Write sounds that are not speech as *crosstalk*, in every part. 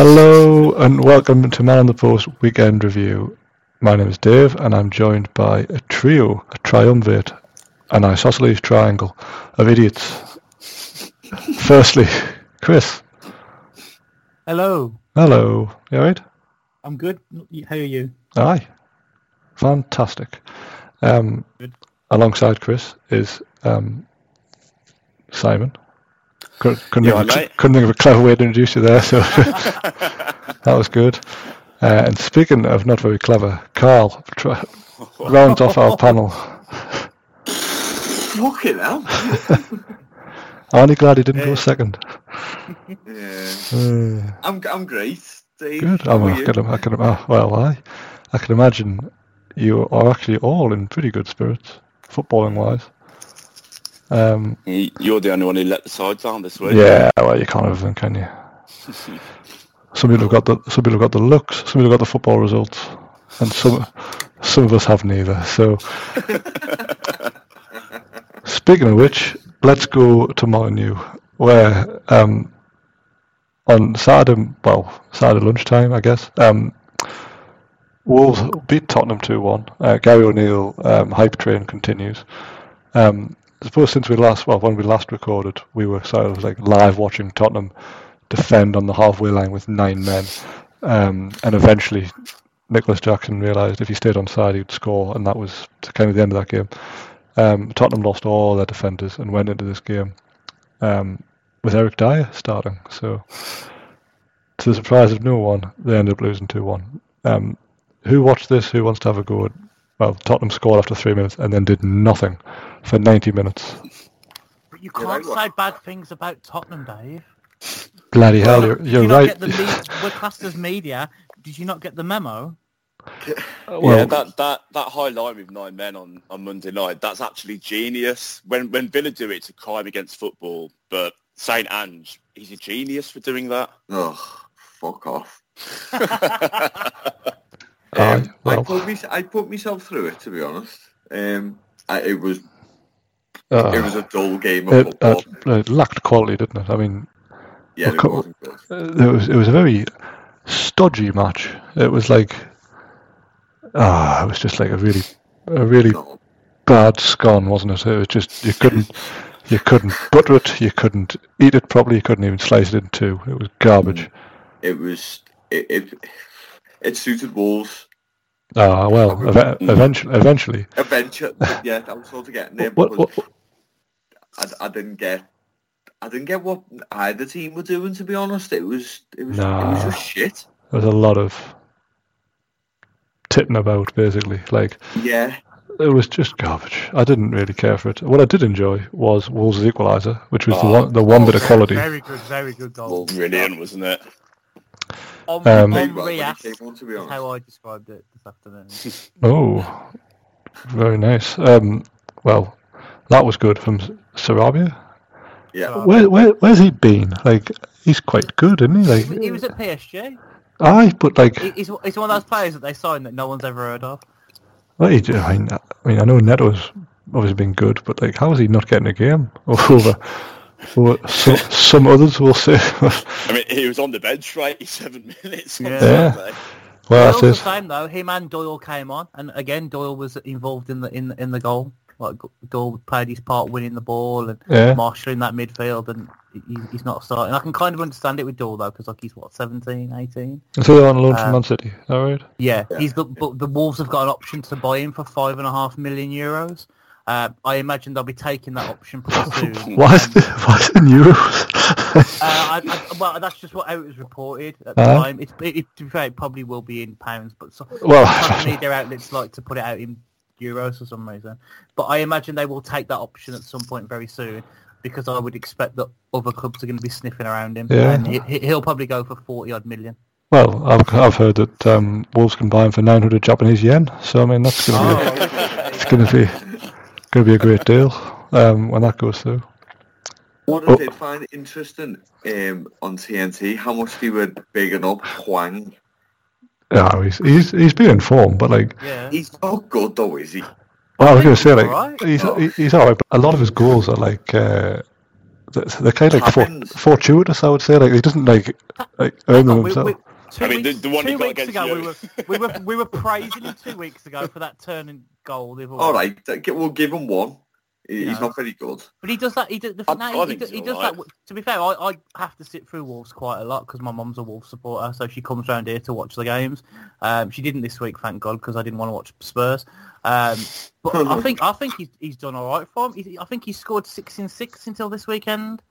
Hello and welcome to Man on the Post Weekend Review. My name is Dave and I'm joined by a trio, a triumvirate, an isosceles triangle of idiots. *laughs* Firstly, Chris. Hello, Hello. You alright? I'm good. How are you? Aye. Fantastic. Um, Good. alongside Chris is um, Simon. Couldn't, couldn't, think of, all a- couldn't think of a clever way to introduce you there, so *laughs* *laughs* that was good. Uh, and speaking of not very clever, Carl try, rounds off our panel. *laughs* Fucking hell. Aren't you glad he didn't go second? Yeah. Uh, I'm I'm great. Dave. good. I'm, I can, I can, uh, well, I, I can imagine you are actually all in pretty good spirits, footballing wise. Um, You're the only one who let the sides down this week. Yeah, well, you can't have everything, can you? *laughs* Some people have got the some people have got the looks, some people have got the football results, and some some of us have neither. So, *laughs* speaking of which, let's go to Molineux, where um, on Saturday, well, Saturday lunchtime, I guess, um, Wolves beat Tottenham two one. Uh, Gary O'Neil um, hype train continues. Um, I suppose since we last, well, when we last recorded, we were sort of like live watching Tottenham defend on the halfway line with nine men, um, and eventually Nicolas Jackson realised if he stayed on side he'd score, and that was kind of the end of that game. Um, Tottenham lost all their defenders and went into this game um, with Eric Dier starting. So, to the surprise of no one, they ended up losing two one. Um, who watched this? Who wants to have a go at? Well, Tottenham scored after three minutes and then did nothing for 90 minutes. But you can't they were. say bad things about Tottenham, Dave. Bloody hell, you're, you're you right. get the me- *laughs* we're classed as media. Did you not get the memo? well, yeah, that, that, that high line with nine men on, on Monday night, that's actually genius. When when Villa do it, it's a crime against football, but St. Ange, he's a genius for doing that. Oh, fuck off. *laughs* *laughs* Um, I well. put me, I put myself through it to be honest. Um, I, it was uh, it was a dull game of it, football. uh, it lacked quality, didn't it? I mean, yeah, it co- wasn't good. uh, it was it was a very stodgy match. It was like, ah, it was just like a really, a really No. bad scone, wasn't it? It was just you couldn't, *laughs* you couldn't butter it, you couldn't eat it properly, you couldn't even slice it in two. It was garbage. It was it, it it suited Wolves. Ah, well, ev- eventually, eventually. Eventually, yeah, I was sort of getting there. What, because what, I, I didn't get I didn't get what either team were doing. To be honest, it was it was it was just shit. There's a lot of titting about, basically. Like, Yeah, it was just garbage. I didn't really care for it. What I did enjoy was Wolves' equaliser, which was the Oh. one, the one bit of quality. Very good, very good goal. Brilliant, wasn't it? On, Um, on well when he Rias, on, to be is honest. how I described it this afternoon. *laughs* Oh, very nice. Um, well, that was good from S- Sarabia. Yeah, So- Where, where, where's he been? Like, he's quite good, isn't he? he, was, Like, he was at PSG. aye, but like, He's, he's one of those players that they signed that no one's ever heard of. what he, I mean, I mean, I know Neto's obviously been good, but like, how is he not getting a game *laughs* over? Over some, some others will say. I mean, he was on the bench for 87 minutes Yeah. Yeah. Well, Well, that's the it. same though. Him and Doyle came on, and again Doyle was involved in the in in the goal. Like Doyle played his part winning the ball and Yeah. marshalling that midfield, and he, he's not starting. I can kind of understand it with Doyle though, because like he's what 17, 18? So they're on loan from Um, Man City. All right. Yeah, Yeah. he's got. But the Wolves have got an option to buy him for five and a half million euros. Uh, I imagine they'll be taking that option pretty *laughs* soon. Why is Um, the why is in euros? *laughs* uh, I, I, well, that's just what how it was reported at the Uh-huh. time. It's, it, it, to be fair, it probably will be in pounds, but so, Well- *laughs* media outlets like to put it out in euros for some reason. But I imagine they will take that option at some point very soon because I would expect that other clubs are going to be sniffing around him, Yeah. and he, he'll probably go for forty odd million. well, I've I've heard that um, Wolves can buy him for 900 Japanese yen. So I mean that's going to be it's going to be going to be a great deal um, when that goes through. What Oh. I did find interesting um, on TNT, how much they were bigging up Hwang. Yeah, he's he's he's been in form, but like Yeah. He's not good though, is he? Well, I was going to say, he's like, alright. he's Oh. he's alright, but a lot of his goals are like uh, they're, they're kind of like for, fortuitous. I would say, like he doesn't like like earn them We- himself. we- two I mean, the- weeks, the one he two got weeks against ago, we were, we were we were praising him two weeks ago for that turning goal. the other. All right, we'll give him one. He's Yeah. not very good. But he does that. He does. The, I- no, I he, think does, he does alright. that. To be fair, I, I have to sit through Wolves quite a lot because my mum's a Wolves supporter, so she comes round here to watch the games. Um, she didn't this week, thank God, because I didn't want to watch Spurs. Um, but I *laughs* think I think he's he's done all right for him. He, I think he scored six in six until this weekend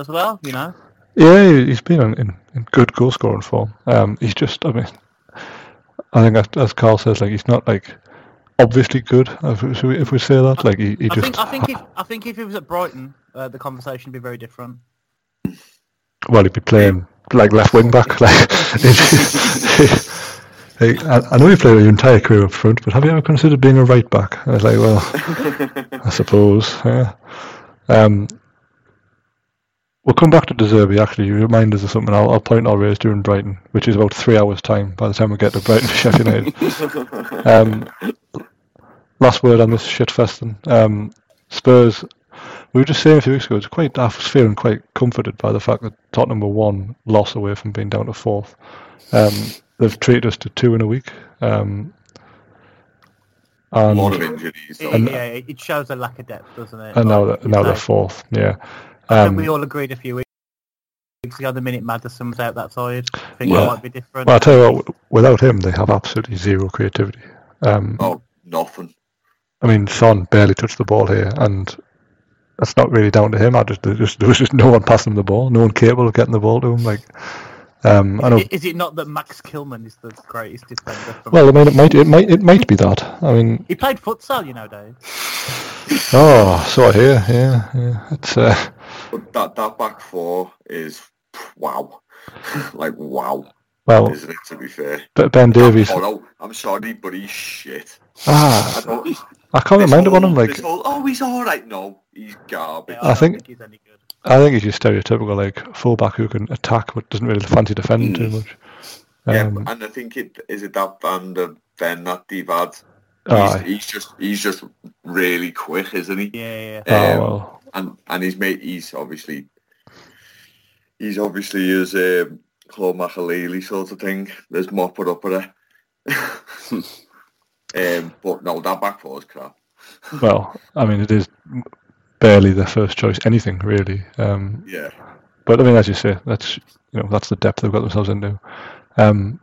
as well. You know. Yeah, he- he's been in, in, in good goal scoring form. Um, he's just, I mean, I think as, as Carl says, like he's not like obviously good. If we, if we say that, like he, he I just think I think if I think if he was at Brighton, uh, the conversation would be very different. well, he'd be playing like left wing back. Like, *laughs* Hey, I, I know you played your entire career up front, but have you ever considered being a right back? I was like, well, *laughs* I suppose. Yeah. Um, we'll come back to De Zerbi, actually. You remind us of something I'll, I'll point out raised during Brighton, which is about three hours' time by the time we get to Brighton for Sheffield United. *laughs* um, last word on this shitfest then. Um, Spurs, we were just saying a few weeks ago, it's quite, I was feeling quite comforted by the fact that Tottenham were one loss away from being down to fourth. Um, they've treated us to two in a week. Um, A and, lot of injuries. It. And- yeah, it shows a lack of depth, doesn't it? and now, Like, they're, now they're fourth. Yeah. I think Um, we all agreed a few weeks ago the minute Maddison was out that side. I think Well- it might be different. Well, I'll tell you what, without him, they have absolutely zero creativity. Um, Oh, nothing. I mean, Son barely touched the ball here, and that's not really down to him. I just, there, just, there was just no one passing him the ball, no one capable of getting the ball to him. Like, um, I know. I- Is it not that Max Kilman is the greatest defender? From Well, I mean, it might, it might, it might be that. I mean, he played futsal, you know, Dave. oh, so I hear. Yeah, yeah. It's uh, But that, that back four is wow. *laughs* like, wow. well, Isn't it, to be fair? but Ben Davies. Apollo, I'm sorry, but he's shit. I Ah, don't, I can't this remember one of him. Like, whole, oh, he's all right. No, he's garbage. Yeah, I, I don't think- he's any good. I think he's your stereotypical like fullback who can attack but doesn't really fancy defending too much. Yeah, Um, and I think it is it that Van de Ven that they've had. He's, he's just he's just really quick, isn't he? Yeah, yeah. Oh Um, well. and and he's made he's obviously he's obviously his um, Claude Makelele sort of thing. There's more put up with it. um, but no, that back four is crap. Well, I mean, it is barely their first choice anything really. Um, Yeah, but I mean, as you say, that's you know that's the depth they've got themselves into. Um,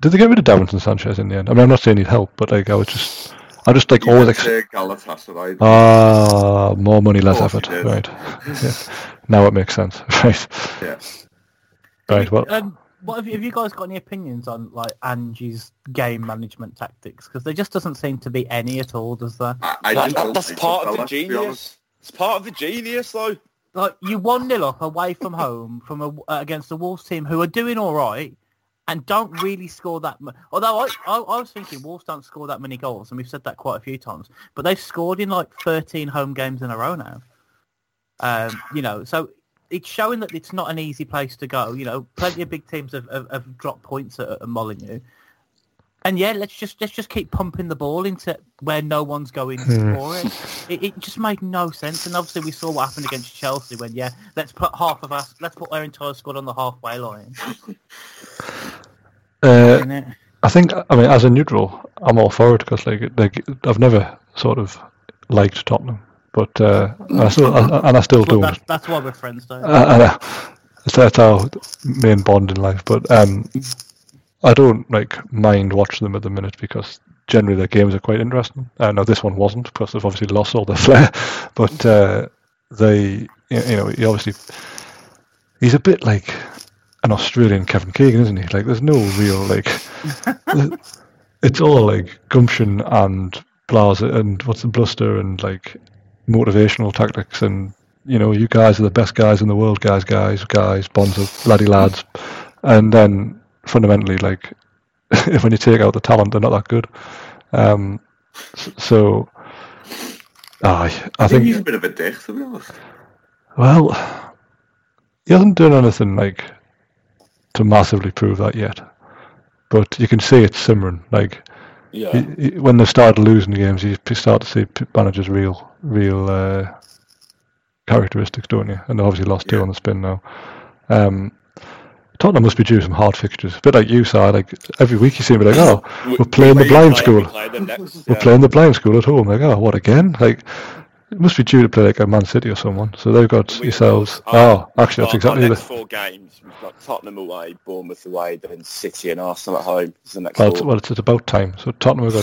did they get rid of Davinson Sanchez in the end? I mean, I'm not saying he'd help, but like I was just, I just like He always. went Ex- Galatasaray. ah, more money, less effort. Right. Yeah. Now it makes sense. *laughs* Right. yeah. Right. Well, Um, what have you, have you guys got any opinions on like Ange's game management tactics? Because there just doesn't seem to be any at all, does there? I, I That- that- that's part of the let's be honest. genius. It's part of the genius, though. Like you one 0 up away from home from a, uh, against the Wolves team who are doing all right and don't really score that. mu- Although I, I I was thinking Wolves don't score that many goals, and we've said that quite a few times. But they've scored in like 13 home games in a row now. Um, you know, so it's showing that it's not an easy place to go. You know, plenty of big teams have, have, have dropped points at, at Molineux. And yeah, let's just let's just keep pumping the ball into where no one's going to score it. it. It just made no sense. And obviously, we saw what happened against Chelsea when yeah, let's put half of us, let's put our entire squad on the halfway line. uh. I think I mean as a neutral, I'm all for it because like, like I've never sort of liked Tottenham, but uh, and I still I, and I still But don't. that's, that's why we're friends, though. Uh, and, uh, that's our main bond in life. But um, I don't like mind watching them at the minute because generally their games are quite interesting. Uh, now this one wasn't because they've obviously lost all their *laughs* flair, but uh, they, you know, he obviously he's a bit like an Australian Kevin Keegan, isn't he? Like there's no real like, *laughs* it's all like gumption and blazer and what's the bluster and like motivational tactics and you know you guys are the best guys in the world, guys, guys, guys, bonds of laddie lads, and then fundamentally like *laughs* when you take out the talent, they're not that good. Um, so, aye, I I think he's a bit of a dick, to be honest. well, he hasn't done anything like to massively prove that yet, but you can see it's simmering. Like Yeah. he, he, when they started losing games, you start to see managers' real, real uh, characteristics, don't you? And they obviously lost two on the spin now. Um, Tottenham must be due some hard fixtures. A bit like you, Si. Like every week you seem to be like, oh, *laughs* We- we're playing the blind play- school. we play them next, We're yeah. playing the blind school at home. Like, oh, what again? Like, it must be due to play like a Man City or someone. So they've got We- yourselves. our- Oh, actually, that's our- exactly our the. next four games. We've got Tottenham away, Bournemouth away, then City and Arsenal at home. Is the next Well, it's, well, it's, it's about time. So Tottenham have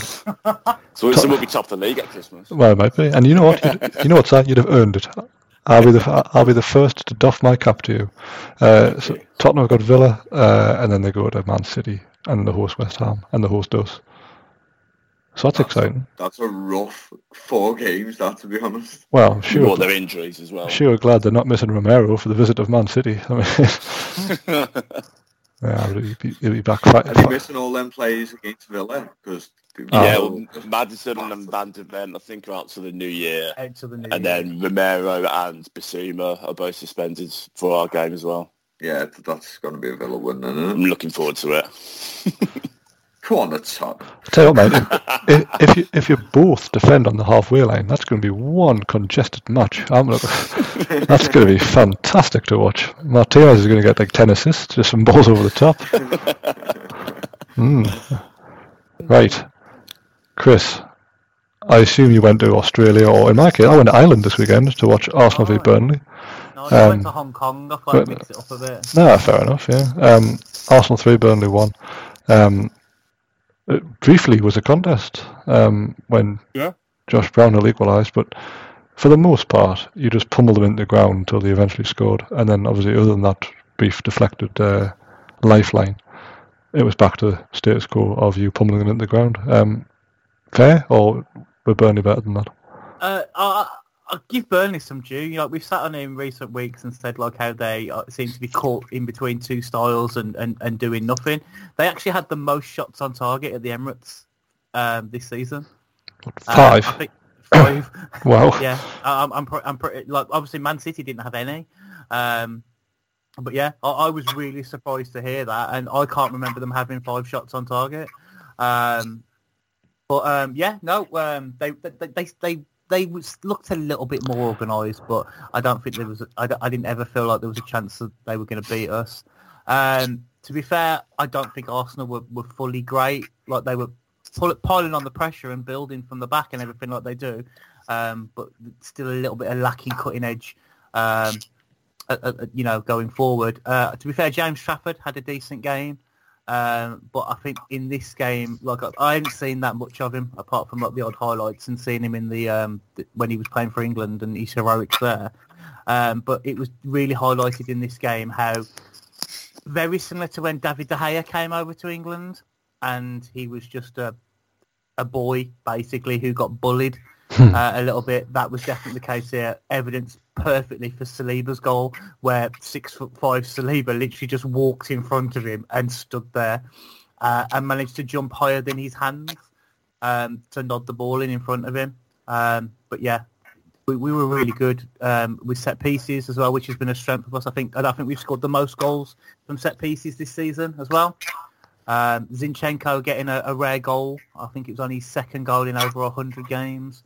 got. so, *laughs* so we'll be top of the league at Christmas. Well, it might be. And you know what? You'd, *laughs* you know what, Si? You'd have earned it. I'll be the I'll be the first to doff my cap to you. Uh, so Tottenham have got Villa, uh, and then they go to Man City, and the host West Ham, and the host us. So that's exciting. That's a rough four games, that, to be honest. Well, I'm sure. all their injuries as well. Sure, glad they're not missing Romero for the visit of Man City. I mean, *laughs* *laughs* yeah, he'll be, he'll be back. Are they missing all them players against Villa? Because Yeah, Oh. well, Maddison and Van de Ven, I think, are out to the new year. Out to the new And year. then Romero and Bissouma are both suspended for our game as well. yeah, that's going to be a Villa win, isn't it? I'm looking forward to it. *laughs* Come on, it's top. Tell you what, mate. *laughs* If, if you if you both defend on the halfway line, that's going to be one congested match. I'm look, *laughs* that's going to be fantastic to watch. Martinez is going to get like ten assists, just some balls over the top. Mm. Right, Chris. I assume you went to Australia, or in my case, I went to Ireland this weekend to watch Arsenal v Alright. Burnley. No, I went um, to Hong Kong. I thought but- I'd mix it up a bit. No, fair enough. Yeah. Um, Arsenal three, Burnley one. Um, it briefly was a contest um, when Yeah. Josh Brownhill equalised, but for the most part, you just pummeled them into the ground until they eventually scored, and then obviously, other than that brief deflected uh, lifeline, it was back to the status quo of you pummeling them into the ground. Um, fair, or were Burnley better than that? Uh, I, I'll give Burnley some due. Know, we've sat on in recent weeks and said like how they uh, seem to be caught in between two styles and, and, and doing nothing. They actually had the most shots on target at the Emirates um, this season. Um, Five. Five. *coughs* wow. *laughs* yeah, I- I'm I'm, pre- I'm pretty like obviously Man City didn't have any. Um, but yeah, I, I was really surprised to hear that, and I can't remember them having five shots on target. Um, but um, yeah, no, um, they they they they, they looked a little bit more organised, but I don't think there was. I, I didn't ever feel like there was a chance that they were going to beat us. Um, to be fair, I don't think Arsenal were, were fully great. Like they were pull, piling on the pressure and building from the back and everything like they do, um, but still a little bit of lacking cutting edge. Um, uh, uh, you know, going forward. Uh, to be fair, James Trafford had a decent game, um, but I think in this game, like I, I haven't seen that much of him apart from like the odd highlights and seeing him in the um, th- when he was playing for England and his heroics there. Um, but it was really highlighted in this game how very similar to when David De Gea came over to England and he was just a a boy basically who got bullied *laughs* uh, a little bit. That was definitely the case here. Evidence perfectly for Saliba's goal, where six foot five Saliba literally just walked in front of him and stood there uh, and managed to jump higher than his hands um, to nod the ball in in front of him. Um, but yeah, we, we were really good um, with set pieces as well, which has been a strength of us. I think, and I think we've scored the most goals from set pieces this season as well. Um, Zinchenko getting a, a rare goal. I think it was only his second goal in over 100 games.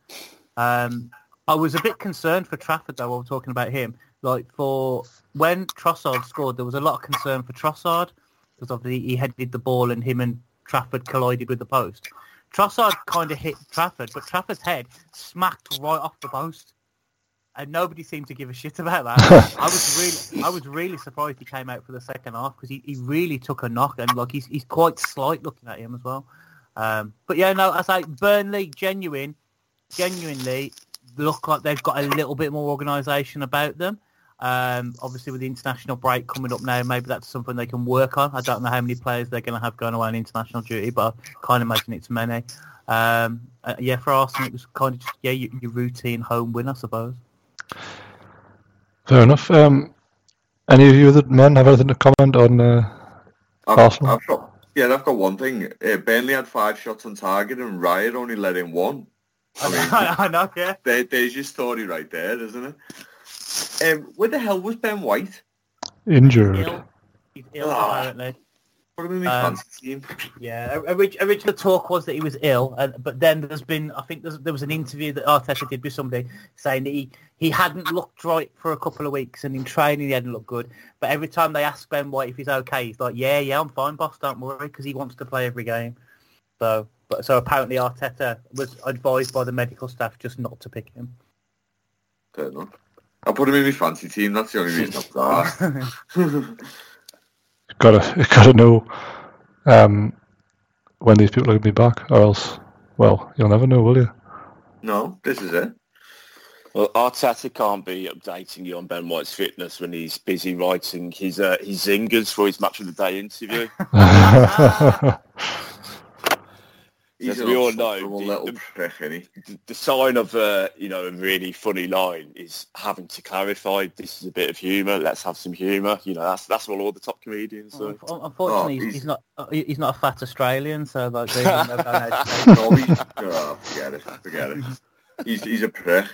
Um, I was a bit concerned for Trafford, though, while we're talking about him. Like, for when Trossard scored, there was a lot of concern for Trossard because obviously he headed the ball and him and Trafford collided with the post. Trossard kind of hit Trafford, but Trafford's head smacked right off the post. And nobody seemed to give a shit about that. *laughs* I was really, I was really surprised he came out for the second half because he, he really took a knock and like he's he's quite slight looking at him as well. Um, but yeah, no, I say Burnley, genuine, genuinely look like they've got a little bit more organisation about them. Um, obviously, with the international break coming up now, maybe that's something they can work on. I don't know how many players they're going to have going away on international duty, but I can't imagine it's many. Um, uh, yeah, for Arsenal, it was kind of just yeah your, your routine home win, I suppose. Fair enough. Um, any of you other men have anything to comment on uh, I've, Arsenal? I've got, yeah, I've got one thing. Uh, Burnley had five shots on target and Raya only let in one. I mean, *laughs* I know, yeah. there, there's your story right there, isn't it? Um, where the hell was Ben White? injured? Ill. He's ill, apparently. Put him in my Um, team. Yeah, orig- original talk was that he was ill, uh, but then there's been, I think there's, there was an interview that Arteta did with somebody saying that he, he hadn't looked right for a couple of weeks and in training he hadn't looked good. But every time they ask Ben White if he's okay, he's like, yeah, yeah, I'm fine, boss, don't worry, because he wants to play every game. So, but so apparently Arteta was advised by the medical staff just not to pick him. Fair enough. I put him in my fancy team. That's the only reason I've *laughs* asked. *laughs* Gotta *laughs* gotta know um, when these people are going to be back, or else, well, you'll never know, will you? no, this is it. Well, Arteta can't be updating you on Ben White's fitness when he's busy writing his uh, his zingers for his match of the day interview. *laughs* *laughs* He's As we all know, the- little the- prick, isn't he? the, the sign of a you know a really funny line is having to clarify this is a bit of humour. Let's have some humour. You know that's that's what all the top comedians do. Un- Unfortunately, Oh, he's, he's- he's not uh, he's not a fat Australian, so like they don't know how to say No, he's, oh, forget it, forget it. He's, he's a prick.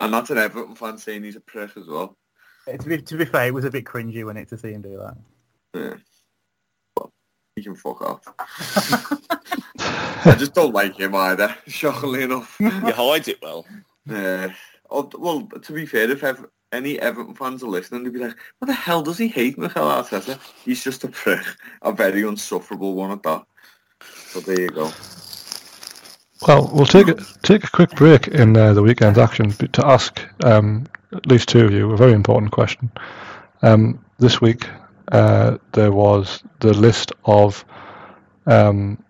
And that's an Everton fan saying he's a prick as well. to, be, to be fair, it was a bit cringy when it to see him do that. Yeah. Well, he can fuck off. *laughs* I just don't like him either, *laughs* shockingly enough. You hide it well. Yeah. Oh, well, to be fair, if ever, any Everton fans are listening, they'd be like, what the hell does he hate Mikel Arteta? He's just a prick. A very unsufferable one at that. So there you go. Well, we'll take a, take a quick break in uh, the weekend's action to ask um, at least two of you a very important question. Um, this week, uh, there was the list of um,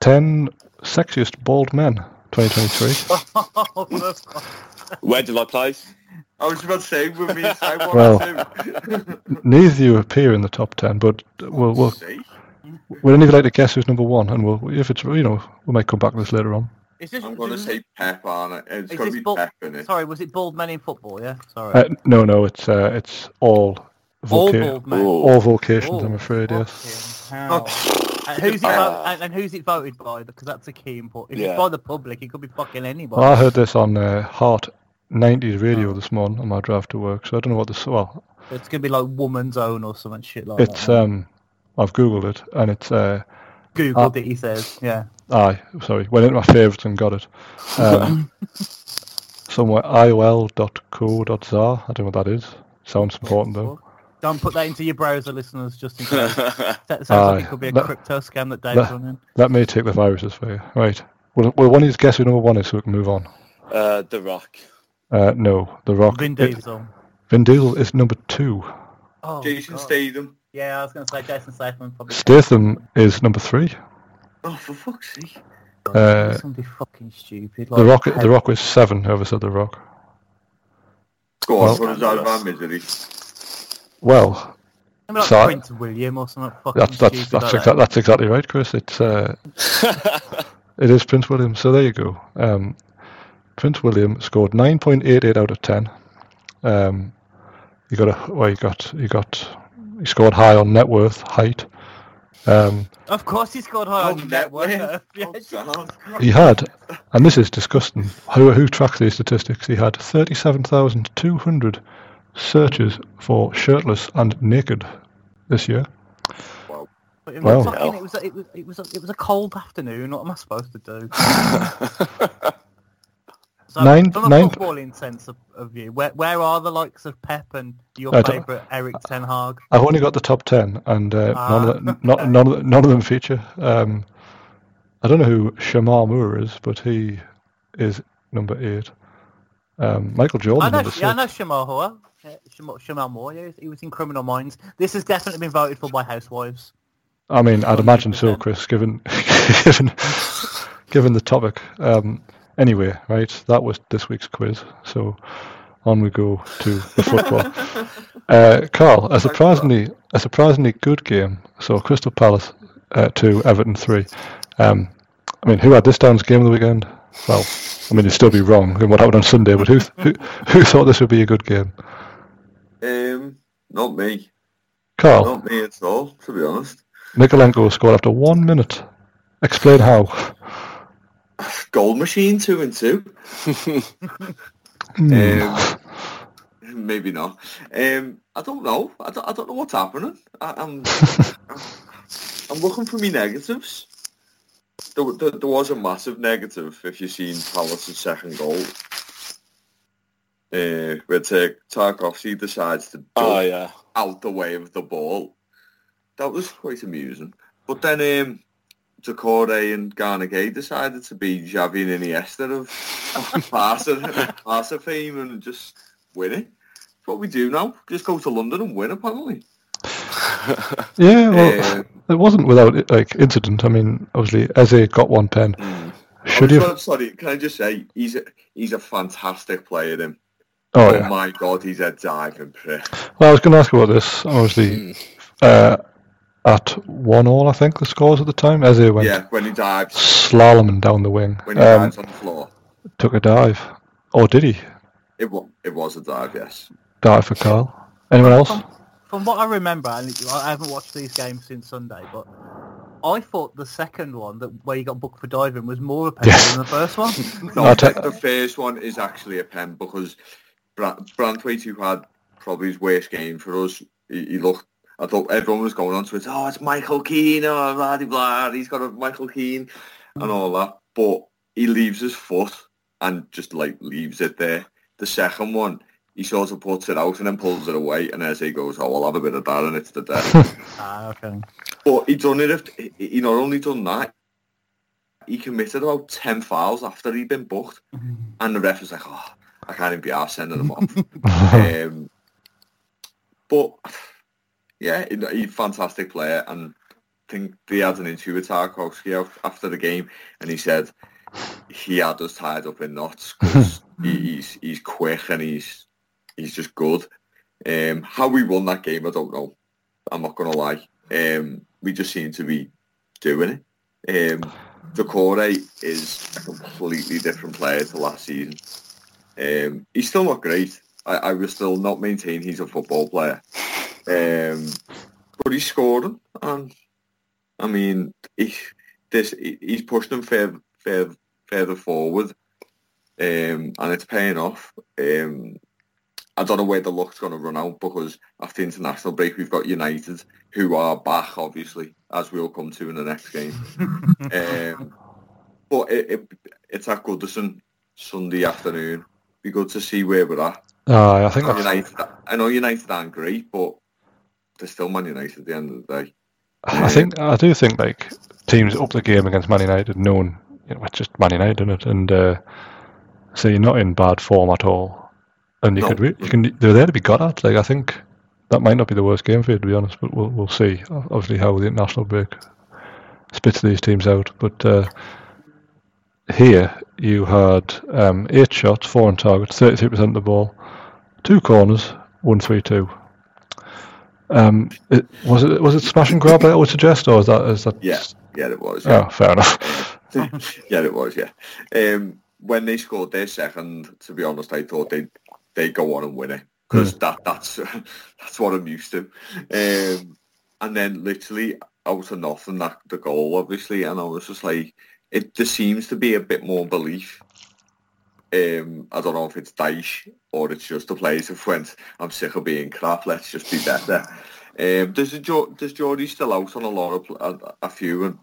10 sexiest bald men 2023. *laughs* Where did I place? I was about to say, with me inside one Well- or. Neither of you appear in the top 10, but we'll, we'll, See? would any of you like to guess who's number one? And we'll, if it's, you know, we might come back to this later on. Is this, I'm going to is say Pep on it. It's Is going this to be bald- Pep in it. Sorry, was it bald men in football? Yeah, sorry. Uh, no, no, it's uh, it's all All voca- bald men. All vocations, I'm afraid, yes. fucking hell. *laughs* and, who's it vo- and, and who's it voted by? Because that's a key important. If Yeah. it's by the public, it could be fucking anybody. Well, I heard this on uh, Heart 90s radio this morning on my drive to work, so I don't know what this. Well, It's gonna be like woman's own or something shit like it's that. um, I've googled it and it's uh, Googled it. He says, yeah. aye, sorry, went into my favourites and got it. Um, *laughs* somewhere iol.co.za. I don't know what that is. Sounds important though. Don't put that into your browser, listeners, just in case. *laughs* That sounds Aye. like it could be a That- crypto scam that Dave's that- running. That may take the viruses for you. Right. Well, well one of you guess who number one is so we can move on. Uh, the Rock. Uh, no, The Rock. Vin it- Diesel. Vin Diesel is number two. Oh, Jason God. Statham. Yeah, I was gonna say Jason Statham probably. Statham is number three. Oh, for fuck's sake. Uh, Somebody fucking stupid. The Rock. The Rock was seven. Whoever said The Rock. Go Well- on, put us out of our misery. Well, Maybe like So- Prince William or something that's that's that's like exactly that's exactly right, Chris. It's uh, *laughs* it is Prince William. So there you go. Um, Prince William scored nine point eight eight out of ten. Um, he got a well, he got he got he scored high on net worth, height. Um. Of course, he scored high Oh, on net worth. net Yeah, Oh, *laughs* Jesus sound. Christ. he had, and this is disgusting. Who who tracks these statistics? He had thirty seven thousand two hundred searches for shirtless and naked this year. But it Well. was fucking- it was a, it was it was a, it was a cold afternoon. What am I supposed to do? *laughs* So, Nine- from a nine- footballing sense of, of view, where where are the likes of Pep and your I favourite Eric Ten Hag? I've only got the top ten, and uh, none, of Ah. the, not, none, of the, none of them feature. Um, I don't know who Shemar Moore is, but he is number eight. Um, Michael I Jordan know, number six. yeah, I know Shamal Moore. Yeah, Shamal, Shamal Moore, yeah, he was in Criminal Minds. This has definitely been voted for by housewives. I mean, I'd imagine so, Chris, given *laughs* given given the topic. Um, anyway, right, that was this week's quiz. So on we go to the football. *laughs* uh, Carl, a surprisingly a surprisingly good game. So Crystal Palace uh, two, Everton three. Um, I mean, who had this down as game of the weekend? Well, I mean, it'd still be wrong in what happened on Sunday. But who who who thought this would be a good game? Um, not me. Carl, Not me at all, to be honest. Mykolenko scored after one minute. Explain how. *sighs* Goal machine, two and two. Hmm. Um, maybe not. Um, I don't know. I don't, I don't know what's happening. I, I'm, *laughs* I'm looking for me negatives. There, there, there was a massive negative if you've seen Palace's second goal. Uh, where Ta- Tarkowski decides to Oh yeah. out the way of the ball. That was quite amusing. But then um, Doucouré and Gana Gueye decided to be Xavi and Iniesta of *laughs* Barca, Barca fame and just win it. That's what we do now. Just go to London and win, apparently. Yeah, well, Um, it wasn't without like incident. I mean, obviously Eze got one pen. mm. Should Oh, you? sorry, sorry, can I just say, he's a, he's a fantastic player, him. Oh Oh, yeah. my God, he's a diving prick. Well, I was going to ask about this. Obviously, uh, at one all, I think the scores at the time. Eze went Yeah, when he dives, slaloming down the wing. when he Um, dives on the floor. took a dive. Or did he It, wa- it was a dive, yes. dive for Carl? Anyone else? From what I remember, and I haven't watched these games since Sunday, but I thought the second one, that where you got booked for diving, was more appealing Yes. than the first one. *laughs* No, I'll the, first one is actually a pen because Bra- Branthwaite, who had probably his worst game for us, he, he looked. I thought everyone was going on to it. Oh, it's Michael Keane. Oh, blah blah. blah. He's got a Michael Keane and all that. But he leaves his foot and just like leaves it there. The second one, he sort of puts it out and then pulls it away, and as he goes, "Oh, I'll have a bit of that," and it's the death. *laughs* ah, okay. But he done it. If, he not only done that, he committed about ten fouls after he'd been booked, *laughs* and the ref was like, "Oh, I can't even be arsed sending him off." *laughs* um, but yeah, he- he's a fantastic player, and I think they had an interview with Tarkowski after the game, and he said he had us tied up in knots because he's he's quick and he's he's just good. Um, how we won that game, I don't know. I'm not gonna lie. Um, we just seem to be doing it. Um, Doucouré is a completely different player to last season. Um, he's still not great. I, I will still not maintain he's a football player. Um, but he's scoring, and I mean, he, this he, he's pushed them further, further, further forward, um, and it's paying off. Um, I don't know where the luck's going to run out because after international break we've got United, who are back obviously, as we'll come to in the next game. *laughs* um, but it, it, it's at Goodison Sunday afternoon. Be good to see where we're at. Ah, I think United, I know United aren't great, but they're still Man United at the end of the day. I think I do think like teams up the game against Man United, knowing you know, it's just Man United, isn't it? And uh, so you're not in bad form at all, and you No. could re- you can they're there to be got at. Like I think that might not be the worst game for you to be honest, but we'll we'll see. Obviously, how the international break spits these teams out, but. Uh, here you had um, eight shots, four on target, 33% of the ball, two corners, one three two. Um, it, was it was it smash and grab? I would suggest, or is that is that? Yeah, yeah, it was. Yeah. Oh, fair enough. *laughs* yeah, it was. Yeah. Um, when they scored their second, to be honest, I thought they'd they go on and win it because that that's *laughs* that's what I'm used to. Um, and then literally out of nothing, that the goal obviously, and I was just like, it there seems to be a bit more belief. Um, I don't know if it's Dyche or it's just the players have went. I'm sick of being crap. Let's just be better. Um, there's a jo- there's Geordie still out on a lot of pl- a, a few and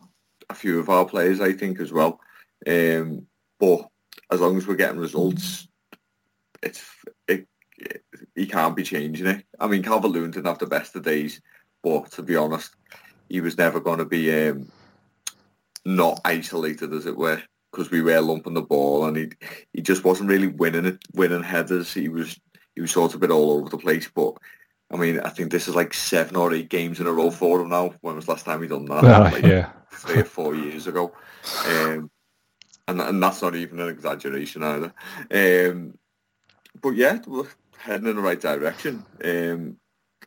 a few of our players, I think, as well. Um, but as long as we're getting results, it's it, it he can't be changing it. I mean, Calvert-Lewin didn't have the best of days, but to be honest, he was never going to be um, not isolated, as it were, because we were lumping the ball, and he he just wasn't really winning it, winning headers. He was he was sort of a bit all over the place, but I mean, I think this is like seven or eight games in a row for him now. When was the last time he done that? Ah, Like, yeah. three or four years ago. Um, and, and that's not even an exaggeration either. Um, but yeah, we're heading in the right direction. Um,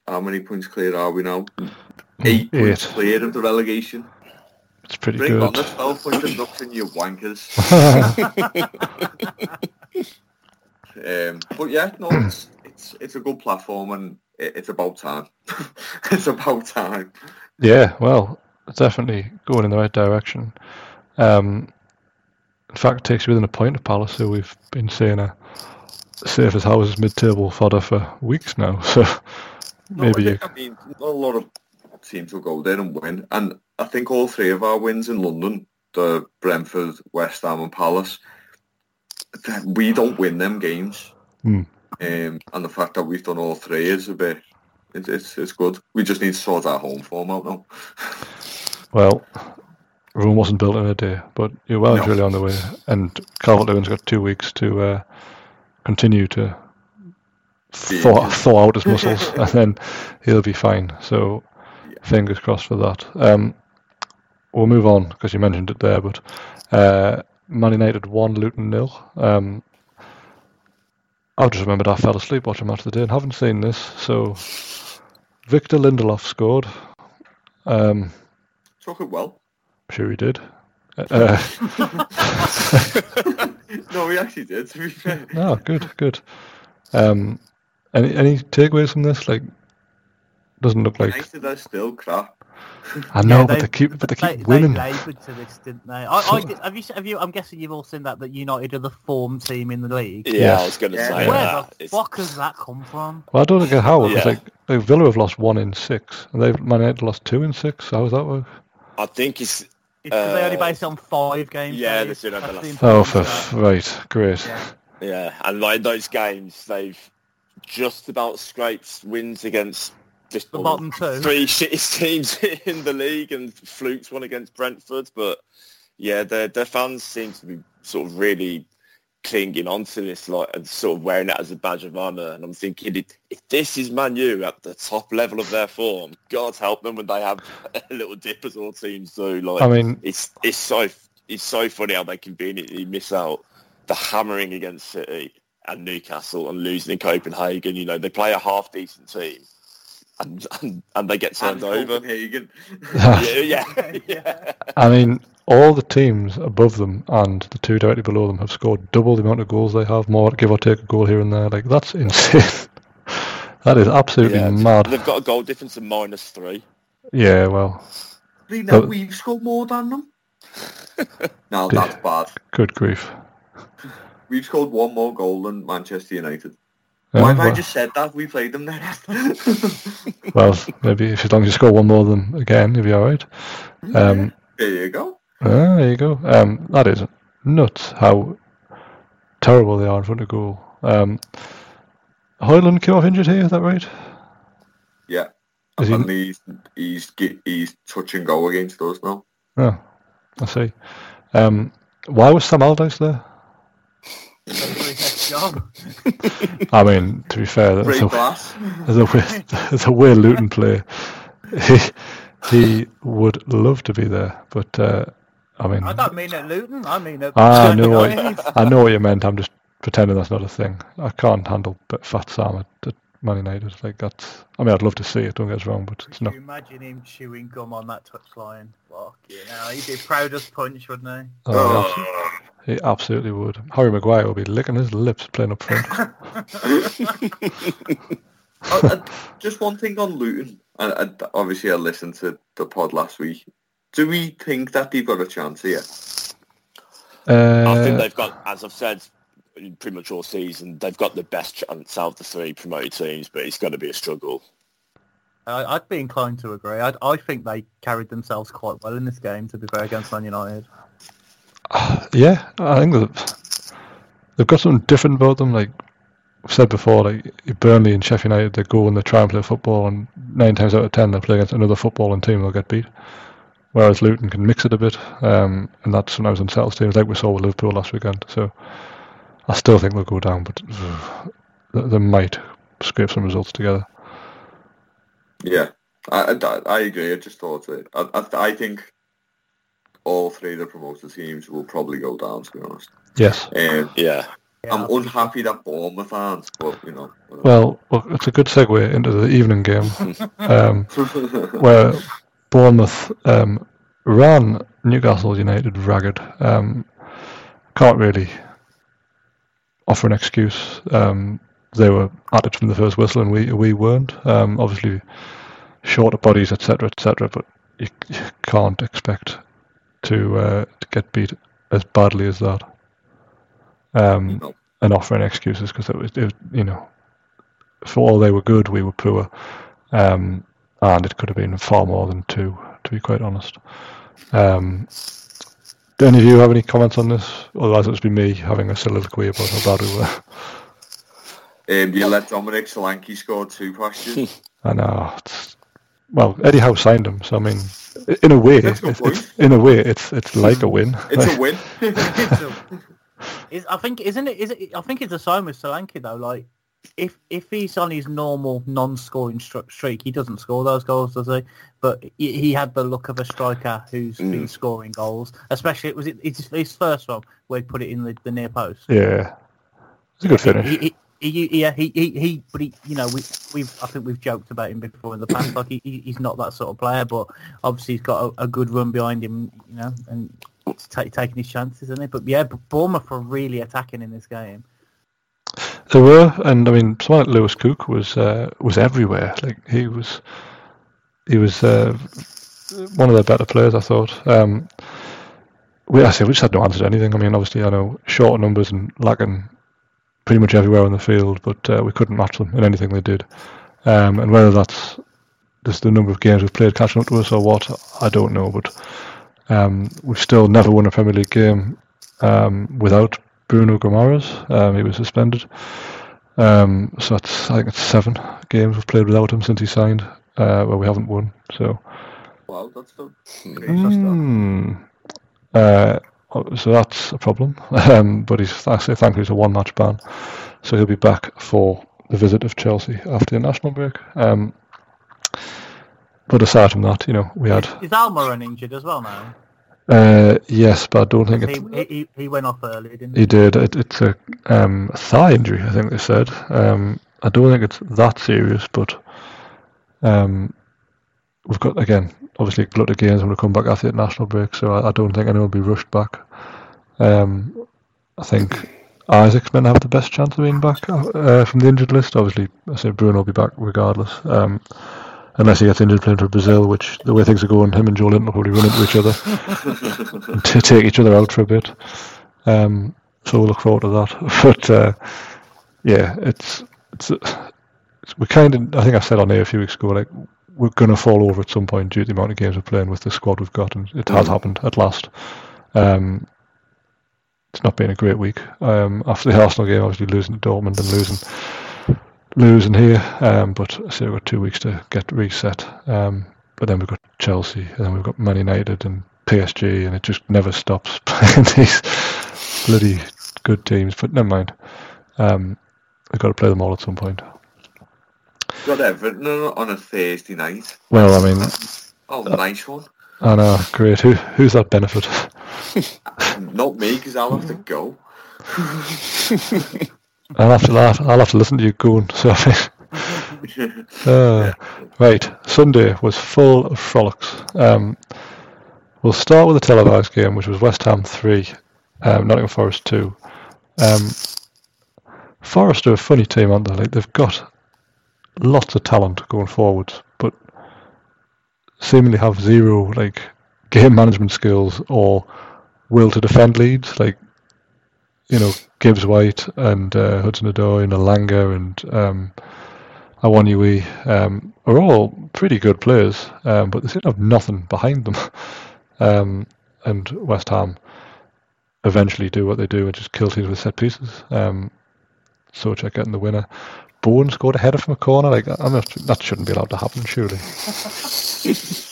how many points clear are we now? Eight, points Eight. clear of the relegation. It's pretty Bring on good. the 12 point induction, you wankers. *laughs* um, but yeah, no, it's, it's, it's a good platform and it, it's about time. *laughs* it's about time. Yeah, well, definitely going in the right direction. Um, in fact, it takes you within a point of Palace, who we've been saying are safe as houses mid-table fodder for weeks now. *laughs* So No, maybe I, you, think, I mean, a lot of teams will go there and win. And I think all three of our wins in London, the Brentford, West Ham and Palace, that we don't win them games. Hmm. Um, and the fact that we've done all three is a bit, it's, it's, it's good. We just need to sort our home form out now. well, Rome wasn't built in a day, but you're well and No. truly on the way. And Calvert-Lewin's got two weeks to uh, continue to thaw, *laughs* thaw out his muscles, *laughs* and then he'll be fine. So fingers crossed for that. Um, we'll move on because you mentioned it there, but uh, Man United one, Luton nil. Um, I've just remembered I fell asleep watching match of the day and haven't seen this. So Victor Lindelof scored. Um, it well. I'm sure he did. *laughs* Uh, *laughs* No, we actually did, to be fair. no, good, good. Um, any any takeaways from this? Like, doesn't look like United are still crap. I know, Yeah, but they keep but they they, keep winning. They laboured to this, didn't they? I, I did, have you? Have you? I'm guessing you've all seen that that United are the form team in the league. Yeah, Yes. I was going to Yeah. say Where that. the It's- fuck has that come from? Well, I don't get how. Because Yeah. like, like Villa have lost one in six, and they've Man United lost two in six. How does that work? I think it's It's 'cause they only Uh, based on five games. yeah, Dave. they still have the That's last- Oh, importance for f- right, great. Yeah. Yeah, and like those games, they've just about scraped wins against just The bottom two. three shittest *laughs* teams in the league, and flukes one against Brentford. But yeah, their their fans seem to be sort of really clinging onto this, like and sort of wearing it as a badge of honour. And I'm thinking, if, if this is Man U at the top level of their form, God help them when they have *laughs* a little dip as all teams do. Like, I mean, it's it's so it's so funny how they conveniently miss out the hammering against City and Newcastle and losing in Copenhagen. You know, they play a half decent team and and, and they get turned And over. Copenhagen. *laughs* *laughs* yeah, yeah, yeah. I mean, all the teams above them and the two directly below them have scored double the amount of goals they have, more give or take a goal here and there. Like that's *laughs* insane. that is absolutely Yeah, mad. They've got a goal difference of minus three. Yeah, well, They know But- we've scored more than them. *laughs* no, Yeah. that's bad. good grief. We've scored one more goal than Manchester United. Yeah, Why have I just said that? We played them then. well, *laughs* maybe if as long as you score one more than again, you'll be all right. Um, there you go. Ah, there you go. Um, that is nuts how terrible they are in front of goal. Um, Hojlund came off injured here, is that right? Yeah. Is he- he's he's he's touch and go against us now. Oh, I see. Um, why was Sam Allardyce there? That's his next job. I mean, to be fair, there's Great a, class. a way, there's a way Luton play. *laughs* He, he would love to be there, but uh, I mean, I don't mean at Luton. I mean at Ah, I Man know what I know what you meant. I'm just pretending that's not a thing. I can't handle but fat Sam at, at Man United. Like that's. I mean, I'd love to see it. Don't get us wrong, but it's Could not. you imagine him chewing gum on that touchline? Fuck you know, he'd be proud as punch, wouldn't he? Oh, Oh, he absolutely would. Harry Maguire will be licking his lips playing up front. *laughs* Uh, uh, just one thing on Luton. And uh, obviously, I listened to the pod last week. Do we think that they've got a chance here? I think Uh, they've got, as I've said pretty much all season, they've got the best chance out of the three promoted teams, but it's going to be a struggle. I, I'd be inclined to agree. I, I think they carried themselves quite well in this game, to be fair, against Man United. *sighs* yeah, I think that they've got something different about them. Like I've said before, like Burnley and Sheffield United, they go and they try and play football, and nine times out of ten they play against another footballing team, they'll get beat. Whereas Luton can mix it a bit, um, and that sometimes unsettles teams, like we saw with Liverpool last weekend. So I still think they'll go down, but uh, they, they might scrape some results together. Yeah, I, I, I agree. I just thought it. I, I, I think all three of the promoted teams will probably go down. To be honest, Yes. um, Yeah. Yeah, I'm unhappy that Bournemouth aren't, but you know. Well, well, it's a good segue into the evening game, *laughs* um, where Bournemouth um, ran Newcastle United ragged. Um, can't really offer an excuse. Um, they were at it from the first whistle, and we we weren't. Um, obviously, shorter bodies, etc., etc. But you, you can't expect to uh, to get beat as badly as that. Um, No. and offering excuses because it was, it was, you know, for all they were good, we were poor, um, and it could have been far more than two, to be quite honest. Um, do any of you have any comments on this? Otherwise, it'll just be me having a soliloquy about how bad we were. *laughs* Um, you let Dominic Solanke score two past you. *laughs* I know. It's, well, Eddie Howe signed him, so I mean, in a way, That's it's, it's, in a way, it's it's like a win. It's a *laughs* win. Is, I think isn't it? Is it? I think it's a sign with Solanke though. Like if if he's on his normal non-scoring streak, he doesn't score those goals, does he? But he, he had the look of a striker who's been mm. scoring goals. Especially it was it, it's his first one where he put it in the, the near post. yeah, it's a good finish. He, he, he, he, yeah, he, he, he, but he, you know, we, we've, I think we've joked about him before in the past. Like he, he- he's not that sort of player, but obviously he's got a, a good run behind him, you know, and he's ta- taking his chances, isn't he? But yeah, but Bournemouth are really attacking in this game. There were, and I mean, someone like Lewis Cook was uh, was everywhere. Like he was, he was uh, one of the better players, I thought. Um, we, I say, we just had no answer to anything. I mean, obviously, I know short numbers and lacking pretty much everywhere on the field, but uh, we couldn't match them in anything they did. Um, and whether that's just the number of games we've played catching up to us or what, I don't know. But um, we've still never won a Premier League game um, without Bruno Guimaraes. Um, he was suspended. Um, so that's, I think it's seven games we've played without him since he signed, uh, where we haven't won. So, Well, that's the hmm, uh, so that's a problem. *laughs* Um, but he's I say thankfully it's a one-match ban, so he'll be back for the visit of Chelsea after the national break. Um, but aside from that, you know, we had Is Almiron injured as well now? Uh, yes, but I don't think He, it's he, he went off early, didn't he? He did. It, it's a um, thigh injury, I think they said. Um, I don't think it's that serious, but um, we've got again, obviously, a lot of games when we come back after the national break, so I, I don't think anyone will be rushed back. Um, I think Isak's meant to have the best chance of being back uh, from the injured list. Obviously, I said Bruno will be back regardless. Unless he gets injured playing for Brazil, which the way things are going, him and Joelinton will probably run into each other *laughs* and to take each other out for a bit. Um, so we'll look forward to that. *laughs* But uh, yeah, it's it's, it's we kind of I think I said on air a few weeks ago like we're going to fall over at some point due to the amount of games we're playing with the squad we've got, and it has happened at last. Um, it's not been a great week. Um, after the Arsenal game, obviously losing to Dortmund and losing losing here, um, but I say we've got two weeks to get reset. Um, but then we've got Chelsea, and then we've got Man United and PSG, and it just never stops *laughs* playing these bloody good teams. But never mind. Um, we've got to play them all at some point. got Everton on on a Thursday night. Well, I mean, Oh, nice one. I know, great. Who, who's that benefit? *laughs* Not me, because I'll have to go. *laughs* I'll have to, I'll I'll have to listen to you going. *laughs* So, *laughs* uh, right, Sunday was full of frolics. Um, we'll start with the televised game, which was West Ham three, um, Nottingham Forest two. Um, Forest are a funny team, aren't they? Like they've got lots of talent going forward, but seemingly have zero like game management skills or will to defend leads. Like you know, Gibbs White and uh, Hudson Odoi and Elanga and um, Awoniyi um, are all pretty good players, um, but they seem to have nothing behind them. *laughs* um, and West Ham eventually do what they do and just kill teams with set pieces. Um, Soucek getting the winner. Bowen scored a header from a corner. Like I'm not, that shouldn't be allowed to happen, surely. *laughs*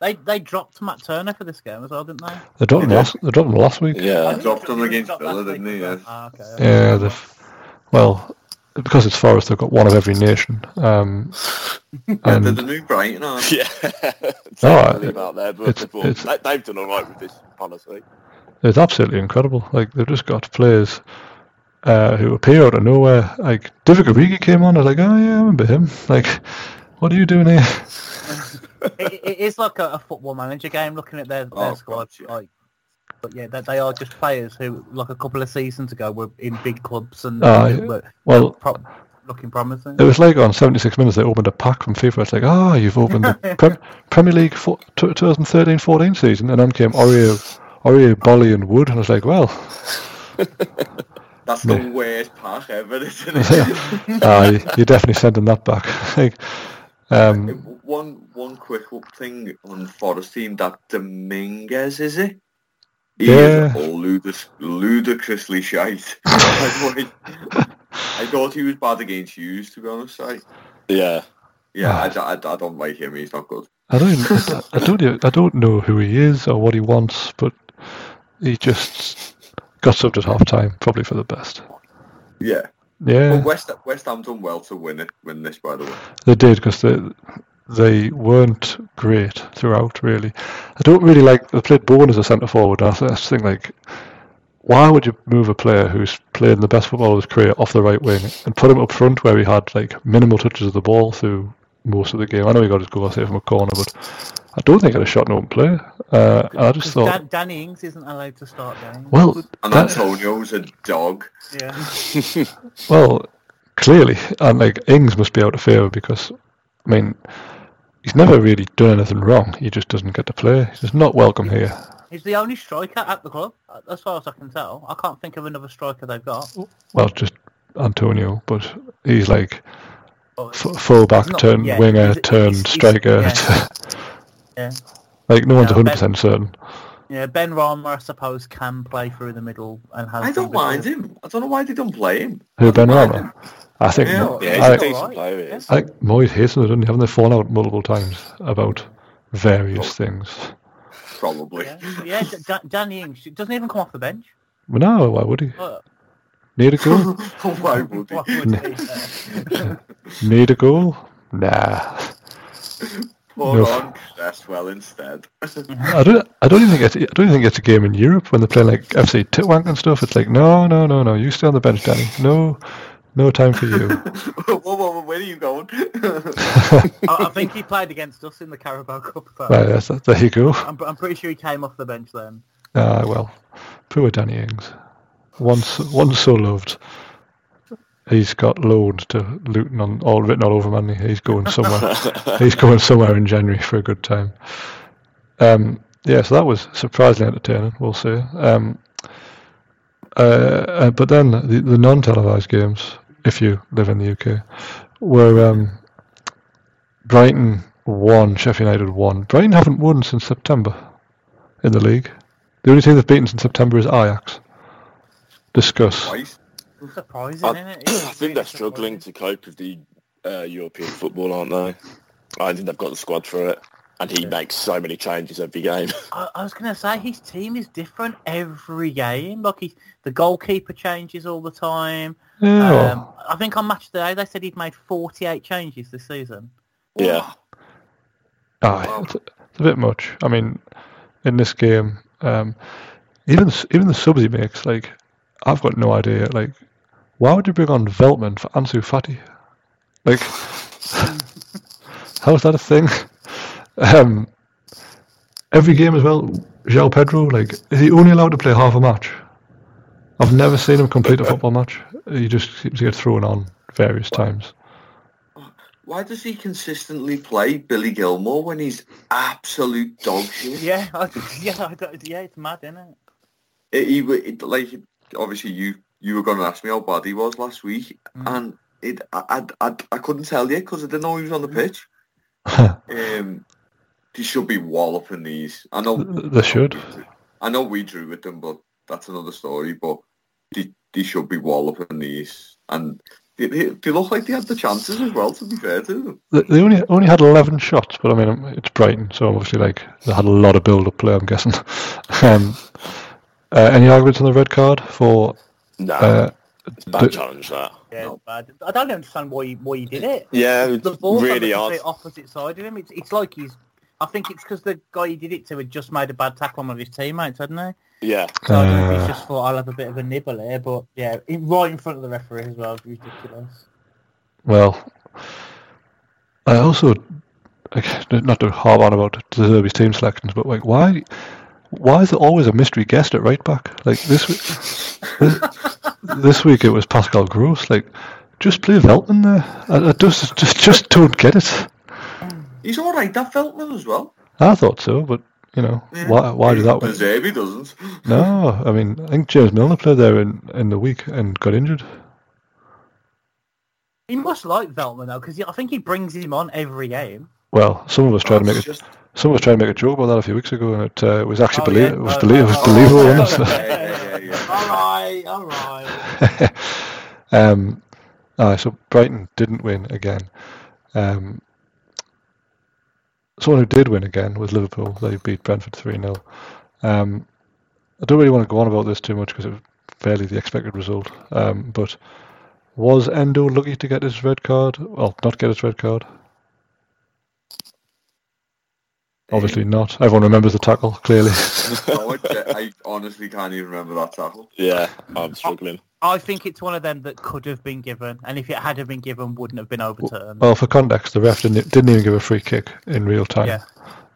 They they dropped Matt Turner for this game as well, didn't they? They dropped him last. They dropped him last week. Yeah. dropped him against dropped Villa, didn't week he? as Yeah. well. Ah, okay. Yeah, they've, well, because it's Forest, they've got one of every nation. Um, *laughs* Yeah, they're the new Brighton, aren't they? Yeah. Tell me about that, but it's- before- it's- they, they've done all right with this policy. it's absolutely incredible. Like they've just got players uh, who appear out of nowhere. Like Divock Origi came on. I was like, oh yeah, I remember him. Like, what are you doing here? *laughs* it, it is like a, a football manager game looking at their, their Oh, squad. God, yeah. Like, but yeah, they, they are just players who, like a couple of seasons ago, were in big clubs and Ah, yeah. were Well, pro- looking promising. It was like on 76 minutes they opened a pack from FIFA. It's like, oh, you've opened the *laughs* Prem- Premier League 2013-14 season, and then came Oreo, Oreo, Boly, and Wood, and I was like, well, *laughs* That's the Yeah. worst pack ever, *laughs* isn't it? uh, you're definitely sending that back. like, um, one one quick thing on Forest team, that Dominguez, is it? He Yeah. is ludicrous, ludicrously shite. *laughs* I, thought, I thought he was bad against Hughes, to be honest. I, Yeah. yeah, ah. I I, d- I d- I don't like him. He's not good. I don't, even, I, I don't, I don't know who he is or what he wants, but he just got subbed at half time, probably for the best. Yeah. Yeah. But West West Ham done well to win it, win this, by the way. They did because they they weren't great throughout. Really, I don't really like. They played Bowen as a centre forward. And I just think like, why would you move a player who's played the best football of his career off the right wing and put him up front where he had like minimal touches of the ball through most of the game? I know he got his goal saved from a corner, but I don't think he had a shot in open play. Uh, I just thought, Dan, Danny Ings isn't allowed to start games. well, And that- Antonio's a dog. yeah. *laughs* Well, clearly, and like Ings must be out of favour because, I mean, he's never really done anything wrong. He just doesn't get to play. He's just not welcome here. He's the only striker at the club, as far as I can tell. I can't think of another striker they've got. Well, just Antonio, but he's like Oh, f- full-back He's not- turned yeah, winger he's- turned he's- he's- striker. yeah. *laughs* Yeah. like no one's No, hundred percent certain. Yeah, Benrahma, I suppose, can play through the middle and has. I don't mind before. him. I don't know why they don't play him. Who I Ben don't Rama? I think. Yeah, Mo- Yeah, he's I, a I- decent player, he is. I think Moyes hates him, doesn't he? Haven't they fallen out multiple times about various things? Probably. Yeah, yeah D- D- Danny Ings doesn't even come off the bench. Well, no, why would he? Uh, Need a goal? *laughs* why would he? *laughs* what would he, *laughs* Need a goal? Nah. Pour No. on Cresswell instead. *laughs* I don't. I don't even think it's. I don't even think it's a game in Europe when they play like FC Titwank and stuff. It's like no, no, no, no. You stay on the bench, Danny. No, no time for you. *laughs* whoa, whoa, whoa, where are you going? *laughs* I, I think he played against us in the Carabao Cup. though. right, yes, there you go. I'm, I'm pretty sure he came off the bench then. Ah, well, poor Danny Ings. Once, once so loved. He's got loaned to Luton on all written all over him. He's going somewhere. He's going somewhere in January for a good time. Um, yeah, so that was surprisingly entertaining. We'll see. Um, uh, uh, but then the, the non-televised games, if you live in the UK, were um, Brighton won, Sheffield United won. Brighton haven't won since September in the league. The only team they've beaten since September is Ajax. Discuss. Twice. Surprising, I, isn't it? *clears throat* I think really they're struggling to cope with the uh, European football, aren't they? I think they've got the squad for it. And he makes so many changes every game. *laughs* I, I was going to say his team is different every game. Like he, the goalkeeper changes all the time. Yeah, Um, I think on match day they said he'd made 48 changes this season. yeah. aye, it's, a, it's a bit much. I mean, in this game, um, even the even the subs he makes, like, I've got no idea. Like, why would you bring on Veltman for Ansu Fati? Like, how is that a thing? Um, every game as well, João Pedro, like, is he only allowed to play half a match? I've never seen him complete a football match. He just seems to get thrown on various times. Why does he consistently play Billy Gilmour when he's absolute dog shit? *laughs* Yeah, I, yeah, I don't, yeah. It's mad, isn't it? It, he, it, like, obviously you you were going to ask me how bad he was last week, and it I, I, I, I couldn't tell you because I didn't know he was on the pitch. *laughs* um, he should be walloping these. I know They should. I know we drew with them, but that's another story. But they, they should be walloping these, and they, they, they look like they had the chances as well. To be fair to them, They they only only had eleven shots, but I mean it's Brighton, so obviously like they had a lot of build-up play. I'm guessing. *laughs* um, uh, any arguments on the red card for? No, Uh, it's a bad the- challenge, that. Yeah, No. it's bad. I don't understand why he, why he did it. Yeah, The ball's really on the opposite side of him. It's, it's like he's. I think it's because the guy he did it to had just made a bad tackle on one of his teammates, hadn't he? Yeah, So I don't know if Uh. he's just thought I'll have a bit of a nibble here, but yeah, in, right in front of the referee as well. It's ridiculous. Well, I also like, not to harp on about De Zerbi's team selections, but like why why is there always a mystery guest at right back? Like this this, this week it was Pascal Gross. Like just play Veltman there. I, I just just just don't get it. He's all right, that Veltman as well. I thought so, but you know why why do that? The Way? Doesn't. No, I mean I think James Milner played there in, in the week and got injured. He must like Veltman though, because I think he brings him on every game. Well, some of us tried to make It's a just- some of us tried to make a joke about that a few weeks ago, and it uh, was actually Oh, belie- yeah? it was, Oh, belie- it was oh, believable. oh, wasn't it? yeah, yeah, yeah, yeah. All right, all right. *laughs* um, aye, so Brighton didn't win again. Um, someone who did win again was Liverpool. They beat Brentford 3 0. Um, I don't really want to go on about this too much because it was fairly the expected result. Um, but was Endo lucky to get his red card? Well, not get his red card. Obviously not. Everyone remembers the tackle, clearly. I, *laughs* I honestly can't even remember that tackle. yeah, I'm struggling. I think it's one of them that could have been given, and if it had have been given, wouldn't have been overturned. well, for context, the ref didn't, didn't even give a free kick in real time. yeah,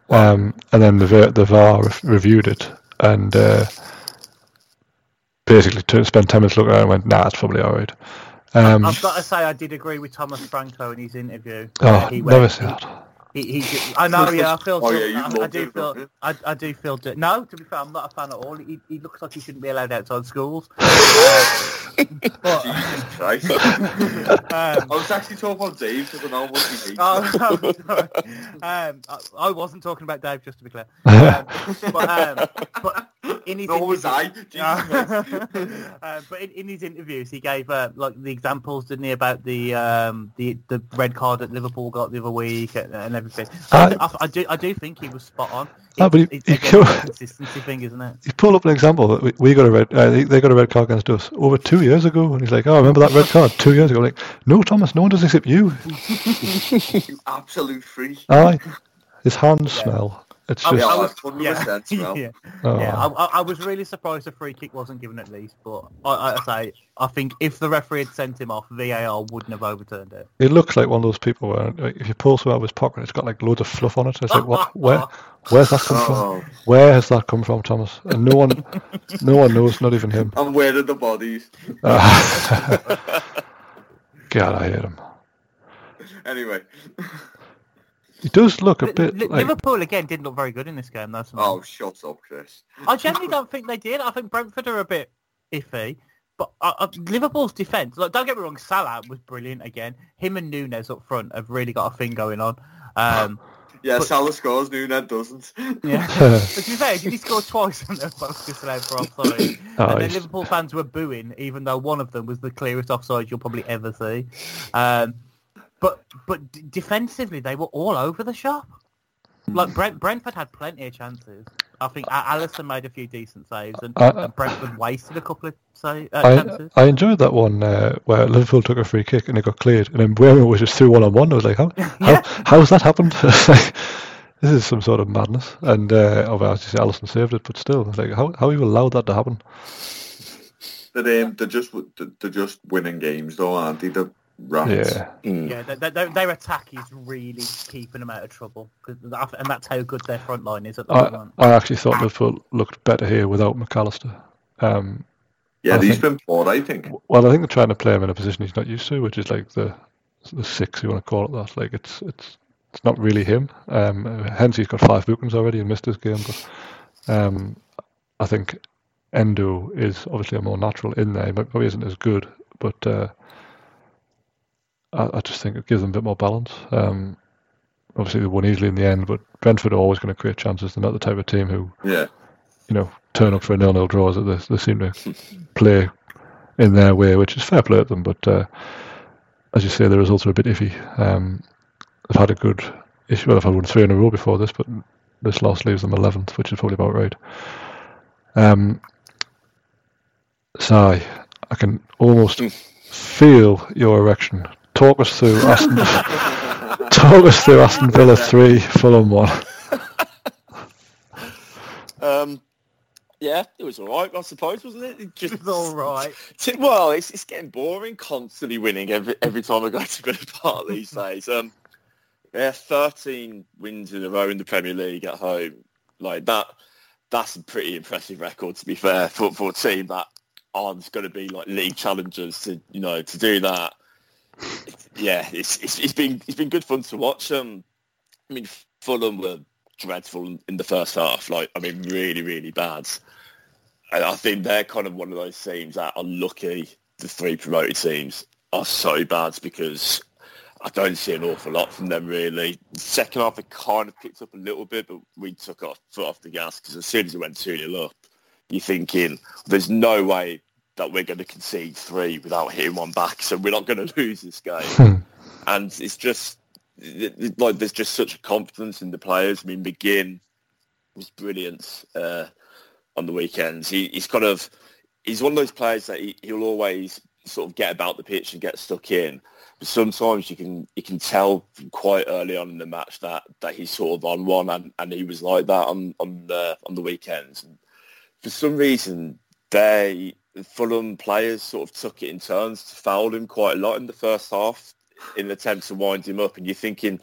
Um, and then the the VAR reviewed it and uh, basically t- spent ten minutes looking at it and went, "Nah, it's probably all right." Um, I've got to say I did agree with Thomas Franco in his interview. oh, where he never went- say that. He, he, *laughs* I know, yeah, I feel. Oh, yeah, you I, I do feel. I, I do feel. No, to be fair, I'm not a fan at all. He, he looks like he shouldn't be allowed outside schools. *laughs* Uh, Jesus Christ. *laughs* um, I was actually talking about Dave because I know what he hates. Oh, *laughs* no, sorry. um, I, I wasn't talking about Dave, just to be clear. Um, but, um, but in his *laughs* Nor was I. Jesus Christ. uh, but in, in his interviews, he gave uh, like the examples, didn't he, about the um, the the red card that Liverpool got the other week and, and everything. Uh, I, I do I do think he was spot on. Ah, but he- it's he again, killed- consistency thing, isn't it? He pulled up an example that we, we got a red. Uh, they, they got a red card against us over two years ago, and he's like, "Oh, I remember that red card two years ago." Like, no, Thomas, no one does except you. You *laughs* absolute freak. Aye, his hands Yeah. smell. It's I, just *laughs* Yeah, I was, 100% smell. yeah, oh. yeah. I, I, I was really surprised the free kick wasn't given at least, but I, I say I think if the referee had sent him off, VAR wouldn't have overturned it. It looks like one of those people where like, if you pull something out of his pocket, it's got like loads of fluff on it. It's like, what? *laughs* Where? Where's that come from? Oh, Where has that come from, Thomas? And no one, no one knows, not even him. and where are the bodies? God, I hate him. Anyway. *laughs* He does look a bit Li- like Liverpool again didn't look very good in this game, though. Simon. Oh, shut up, Chris. I generally don't think they did. I think Brentford are a bit iffy. But uh, uh, Liverpool's defence, like, don't get me wrong, Salah was brilliant again. Him and Nunez up front have really got a thing going on. Um, *laughs* Yeah, But- Salah scores, Nunez doesn't. yeah. *laughs* but to be fair, did he score twice and they're both disallowed for offside? Oh, *laughs* and then Liverpool fans were booing, even though one of them was the clearest offside you'll probably ever see. Um, but but d- defensively, they were all over the shop. Like Brent, Brentford had plenty of chances. I think Alisson made a few decent saves, and, I- and Brentford wasted a couple of say, uh, I, chances. I enjoyed that one uh, where Liverpool took a free kick and it got cleared, and then Bremer was just through one on one. I was like, how, *laughs* Yeah. how, how's that happened? *laughs* this is some sort of madness. And uh, well, as you say, Alisson saved it, but still, it's like, how how you allowed that to happen? They're, um, they're just they're just winning games, though, aren't they? The rats. Yeah, Mm. Yeah, th th their attack is really keeping them out of trouble, 'cause that, and that's how good their front line is at the I, moment. I actually thought Liverpool looked better here without Mac Allister. Um, Yeah, he's been poor, I think. well, I think they're trying to play him in a position he's not used to, which is like the the six you want to call it that. Like it's it's it's not really him. Um, hence he's got five bookings already and missed his game. But um, I think Endo is obviously a more natural in there. He probably isn't as good, but uh, I, I just think it gives them a bit more balance. Um, obviously they won easily in the end, but Brentford are always going to create chances. They're not the type of team who Yeah. you know, turn up for a nil-nil draw. That they, they seem to play in their way, which is fair play to them. But uh, as you say, the results are a bit iffy. Um, they've had a good issue. Well, they've had won three in a row before this, but this loss leaves them 11th, which is probably about right. Um, so I, I can almost feel your erection. Talk us through Aston. *laughs* talk us through Aston Villa three, Fulham one. Um, yeah, it was all right, I suppose, wasn't it? it just, It's all right. *laughs* T- Well, it's, it's getting boring constantly winning every every time I go to Villa Park these *laughs* days. Um, yeah, 13 wins in a row in the Premier League at home. Like that, that's a pretty impressive record to be fair for, for a team that aren't going to be like league challengers to, you know, to do that. Yeah, it's, it's, it's been, it's been good fun to watch. Um, I mean, Fulham were dreadful in the first half. Like, I mean, really, really bad. And I think they're kind of one of those teams that are lucky the three promoted teams are so bad because I don't see an awful lot from them really. Second half, it kind of picked up a little bit, but we took off foot off the gas because as soon as it went 2 0 up, you're thinking there's no way that we're going to concede three without hitting one back, so we're not going *laughs* to lose this game. and it's just like there's just such a confidence in the players. I mean, McGinn was brilliant uh, on the weekends. He, he's kind of he's one of those players that he, he'll always sort of get about the pitch and get stuck in. But sometimes you can you can tell from quite early on in the match that, that he's sort of on one, and, and he was like that on on the on the weekends. And for some reason, they Fulham players sort of took it in turns to foul him quite a lot in the first half in an attempt to wind him up. And you're thinking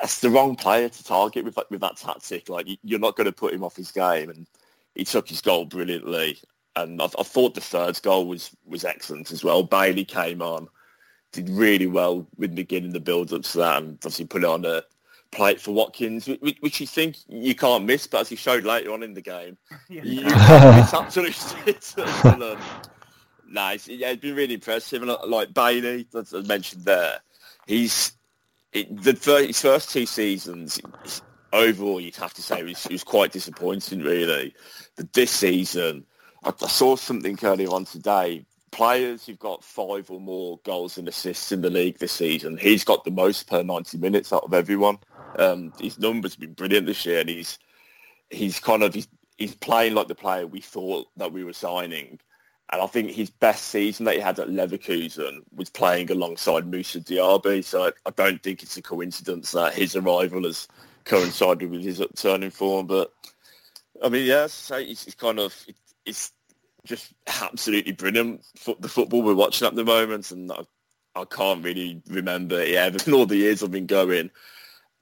that's the wrong player to target with with that tactic. Like you- you're not going to put him off his game, and he took his goal brilliantly. And I, I thought the third goal was was excellent as well. Bailey came on, did really well with McGinn in the build-up to that, and obviously put it on a plate for Watkins, which, which you think you can't miss, but as he showed later on in the game, *laughs* Yeah. you *laughs* can't miss absolutely. *laughs* it's, um, nice. Yeah, it's been really impressive. And uh, like Bailey, as I mentioned there, he's it, the fir- his first two seasons overall, you'd have to say it was, was quite disappointing, really. But this season, I, I saw something earlier on today. Players who've got five or more goals and assists in the league this season, he's got the most per 90 minutes out of everyone. Um, his numbers have been brilliant this year, and he's he's kind of he's, he's playing like the player we thought that we were signing. And I think his best season that he had at Leverkusen was playing alongside Moussa Diaby. So I, I don't think it's a coincidence that his arrival has coincided with his upturn in form. But I mean, yeah, so it's, kind of it, it's just absolutely brilliant. Fo- the football we're watching at the moment, and I, I can't really remember. Yeah, in *laughs* all the years I've been going,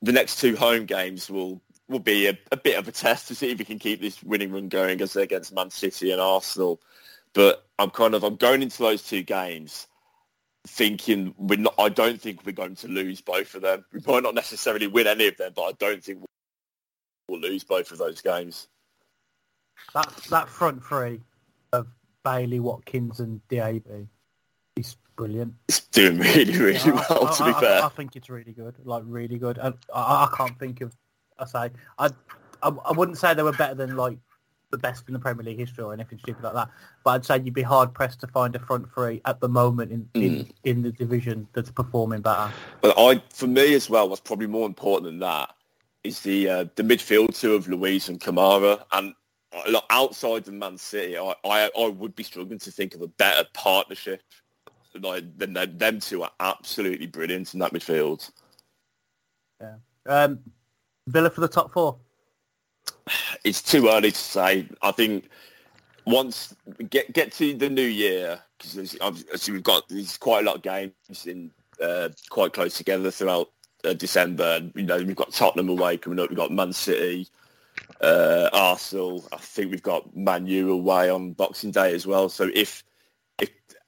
the next two home games will will be a, a bit of a test to see if we can keep this winning run going as against Man City and Arsenal. But I'm kind of I'm going into those two games thinking we're not. I don't think we're going to lose both of them. We might not necessarily win any of them, but I don't think we'll lose both of those games. That that front three of Bailey, Watkins, and is brilliant. It's doing really, really Yeah, I- well. to I, be I- fair, I, think it's really good, like really good. And I, I can't think of. I say I, I I wouldn't say they were better than like the best in the Premier League history or anything stupid like that. But I'd say you'd be hard pressed to find a front three at the moment in in, Mm. in the division that's performing better. But I, for me as well, what's probably more important than that is the uh, the midfield two of Luiz and Kamara. And uh, look, outside of Man City, I, I I would be struggling to think of a better partnership. Like than them, them two are absolutely brilliant in that midfield. Yeah. Um, Villa for the top four. It's too early to say. I think once get get to the new year, because obviously we've got there's quite a lot of games in uh, quite close together throughout uh, December. And, you know, we've got Tottenham away coming up. We've got Man City, uh, Arsenal. I think we've got Man U away on Boxing Day as well. So if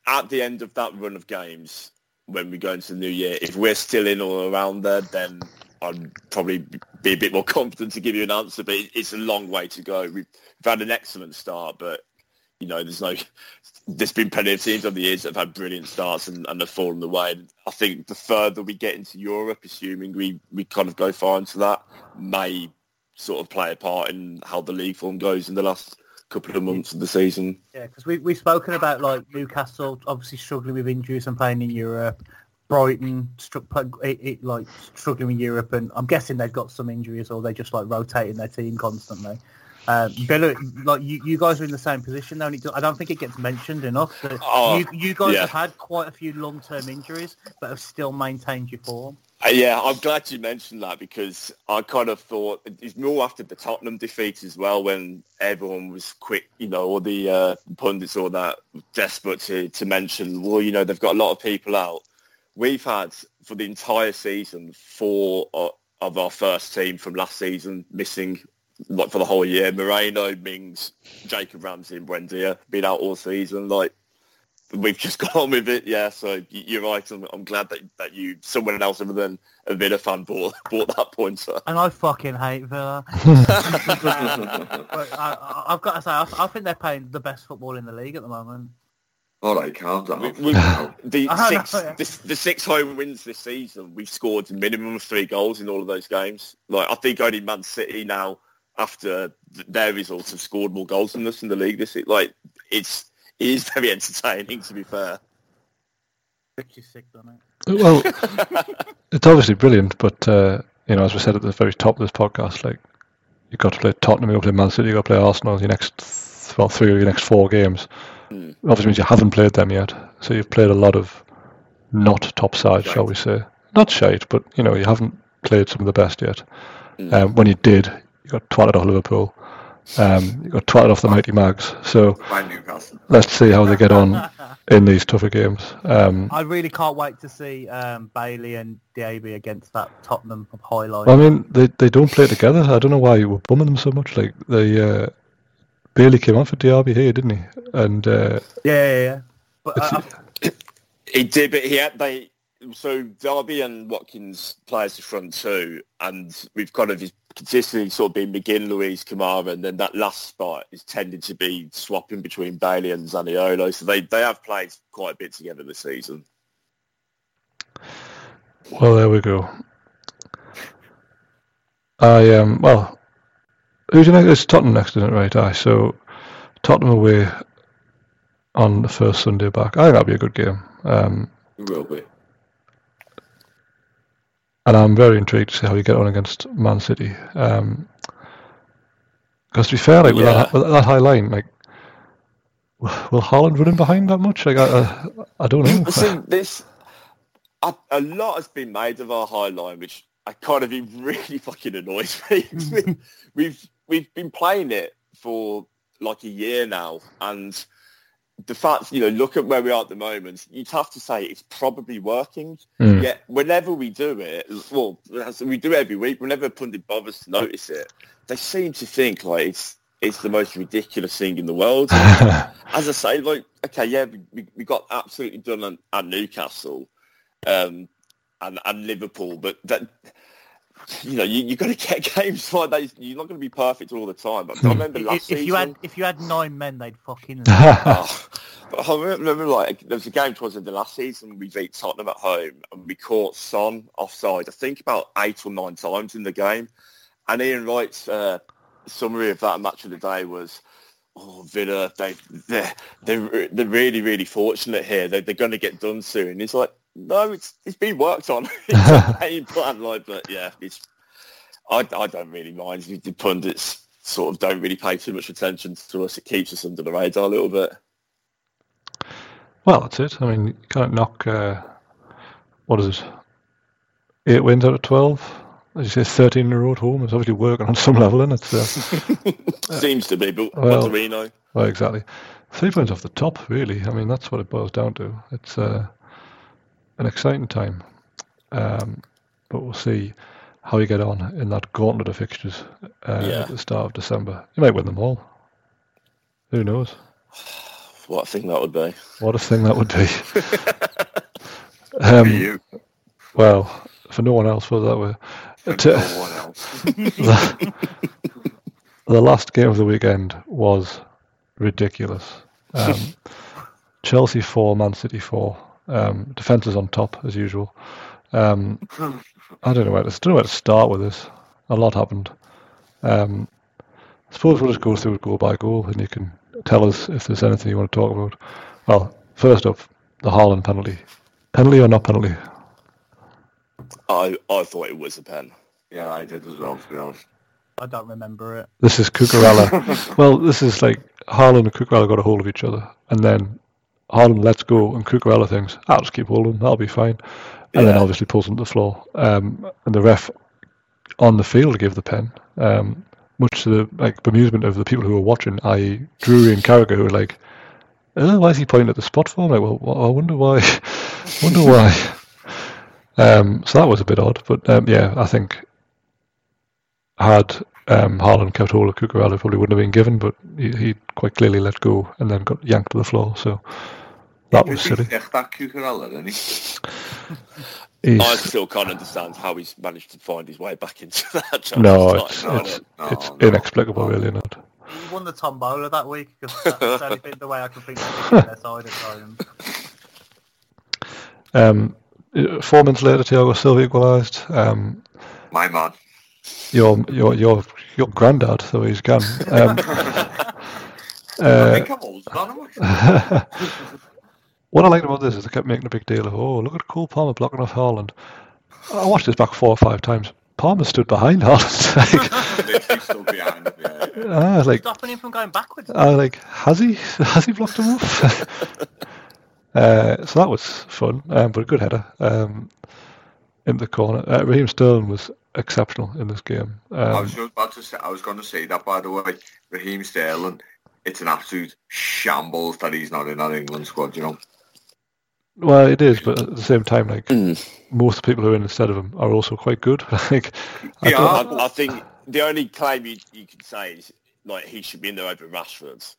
at the end of that run of games, when we go into the new year, if we're still in or around there, then I'd probably be a bit more *laughs* confident to give you an answer. But it's a long way to go. We've, had an excellent start, but you know, there's no. *laughs* There's been plenty of teams over the years that have had brilliant starts and, and have fallen away. I think the further we get into Europe, assuming we, we kind of go far into that, may sort of play a part in how the league form goes in the last couple of months of the season. Yeah, because we we've spoken about like Newcastle obviously struggling with injuries and playing in Europe. Brighton struck it, it, like struggling with Europe, and I'm guessing they've got some injuries or they're just like rotating their team constantly. Um, Villa, like you, you guys are in the same position though, and it, I don't think it gets mentioned enough. That Oh, you, you guys yeah. have had quite a few long-term injuries, but have still maintained your form. Uh, Yeah, I'm glad you mentioned that because I kind of thought it's more after the Tottenham defeat as well when everyone was quick, you know, all the uh, pundits all that desperate to, to mention, well, you know, they've got a lot of people out. We've had for the entire season four o- of our first team from last season missing like for the whole year. Moreno, Mings, Jacob Ramsey and Buendia been out all season. Like we've just *laughs* got on with it. Yeah, so you're right. I'm, I'm glad that that you, someone else other than a Villa fan, bought *laughs* bought that pointer. And I fucking hate Villa. *laughs* but I, I- I've got to say, I, I think they're playing the best football in the league at the moment. All right, calm down. We, we've, the I know, six yeah. the, the six home wins this season, we've scored a minimum of three goals in all of those games. Like I think only Man City now, after th- their results, have scored more goals than us in the league this. year. Like it's it is very entertaining to be fair. Rich is sick, doesn't it? Well, *laughs* it's obviously brilliant, but uh, you know, as we said at the very top of this podcast, like you've got to play Tottenham, you've got to play Man City, you've got to play Arsenal your next th- well three of your next four games. Obviously means you haven't played them yet, so you've played a lot of not top sides, shall we say? Not shite, but you know you haven't played some of the best yet. Um, when you did, you got twatted off Liverpool. Um, you got twatted off the mighty Mags. So let's see how they get on in these tougher games. Um, I really can't wait to see um, Bailey and Diaby against that Tottenham of highlight. I mean, they they don't play together. I don't know why you were bumming them so much. Like they uh, Bailey came on for Diaby here, didn't he? And uh, yeah, yeah, yeah. But uh, He did, but he had they. So Diaby and Watkins play as the front two, and we've kind of consistently sort of been McGinn, Luiz, Kamara, and then that last spot is tended to be swapping between Bailey and Zaniolo. So they, they have played quite a bit together this season. well, there we go. I um well, who's next? It's Tottenham next, isn't it? Right. Aye. So Tottenham away on the first Sunday back. I think that'll be a good game. Um, It will be. And I'm very intrigued to see how you get on against Man City. Um, because to be fair, like with, that, with that high line, like will Haaland run in behind that much? Like I, I, I don't know. Listen, *laughs* this a, a lot has been made of our high line, which I kind of it really fucking annoys *laughs* me. we've we've been playing it for like a year now, and the fact you know, look at where we are at the moment. You'd have to say it's probably working. Mm. Yet whenever we do it, well, as we do every week. Whenever a pundit bothers to notice it, they seem to think like it's it's the most ridiculous thing in the world. *laughs* As I say, like okay, yeah, we, we, got absolutely done at, at Newcastle um, and and Liverpool, but that you know you you got to get *laughs* games like that. You're not going to be perfect all the time. But I remember last if season. you had if you had nine men, they'd fucking. *laughs* *laughs* Oh, but I remember like there was a game towards the end last season we beat Tottenham at home and we caught Son offside. I think about eight or nine times in the game. And Ian Wright's uh, summary of that match of the day was, "Oh, Villa, they they're they're, they're really really fortunate here. They, they're going to get done soon." It's like, no, it's it's been worked on. *laughs* it's *laughs* a plan, like, but yeah, it's I I don't really mind. The pundits sort of don't really pay too much attention to us. It keeps us under the radar a little bit. Well, that's it. I mean, you can't knock. Uh, what is it? Eight wins out of twelve. As you say, thirteen in a row at home. It's obviously working on some level, and it's uh, Seems to be, but well- what do we know? well, exactly three points off the top. Really, I mean, that's what it boils down to. It's uh, an exciting time, um, but we'll see how you get on in that gauntlet of fixtures uh, Yeah. at the start of December. You might win them all. Who knows? What a thing that would be. What a thing that would be. *laughs* um, you. Well, for no one else, it that way. *laughs* To- no one else. *laughs* the last game of the weekend was ridiculous. Um, Chelsea 4, Man City 4. Um, defence is on top, as usual. Um, I don't know where to, don't know where to start with this. A lot happened. Um, I suppose we'll just go through it goal by goal and you can tell us if there's anything you want to talk about. Well, first up, the Haaland penalty. Penalty or not penalty? I, I thought it was a pen. Yeah, I did as well, to be honest. I don't remember it. This is Cucurella. *laughs* well, this is like Haaland and Cucurella got a hold of each other, and then Haaland lets go, and Cucurella thinks, "I'll just keep holding. that'll be fine," and then obviously pulls him to the floor. Um, and the ref on the field gave the pen, um, much to the like bemusement of the people who were watching, i.e., Drury and Carragher, who were like, "Oh, why is he pointing at the spot for?" I'm like, well, I wonder why. *laughs* wonder why. Um, so that was a bit odd, but um, yeah, I think had um, Haaland kept hold of Cucurella, probably wouldn't have been given, but he, he quite clearly let go and then got yanked to the floor. So that was silly. That Cucurella, isn't he? *laughs* He's, I still can't understand how he's managed to find his way back into *laughs* that. chance. no, Like, it's I it's, no, it's no. inexplicable, really, not. He won the tombola that week because that's the only been the way I can think of picking their side at times. Um, four minutes later, Thiago Silva equalised. Um, My man. Your your your your granddad, so he's gone. Um, *laughs* uh, I'm older than him. *laughs* what I liked about this is they kept making a big deal of, oh, look at Cole Palmer blocking off Haaland. I watched this back four or five times. Palmer stood behind Haaland. *laughs* like, Literally still behind him, yeah. I like, Stopping him from going backwards. I was like, has he? Has he blocked him off? uh, so that was fun, um, but a good header um, in the corner. Uh, Raheem Sterling was exceptional in this game. I Um, was just about to say, I was going to say that by the way, Raheem Sterling. It's an absolute shambles that he's not in that England squad. You know, well, it is, but at the same time, like Mm. most people who are in instead of him are also quite good. *laughs* like, I Yeah, I, I think the only claim you, you could say is like he should be in there over Rashford.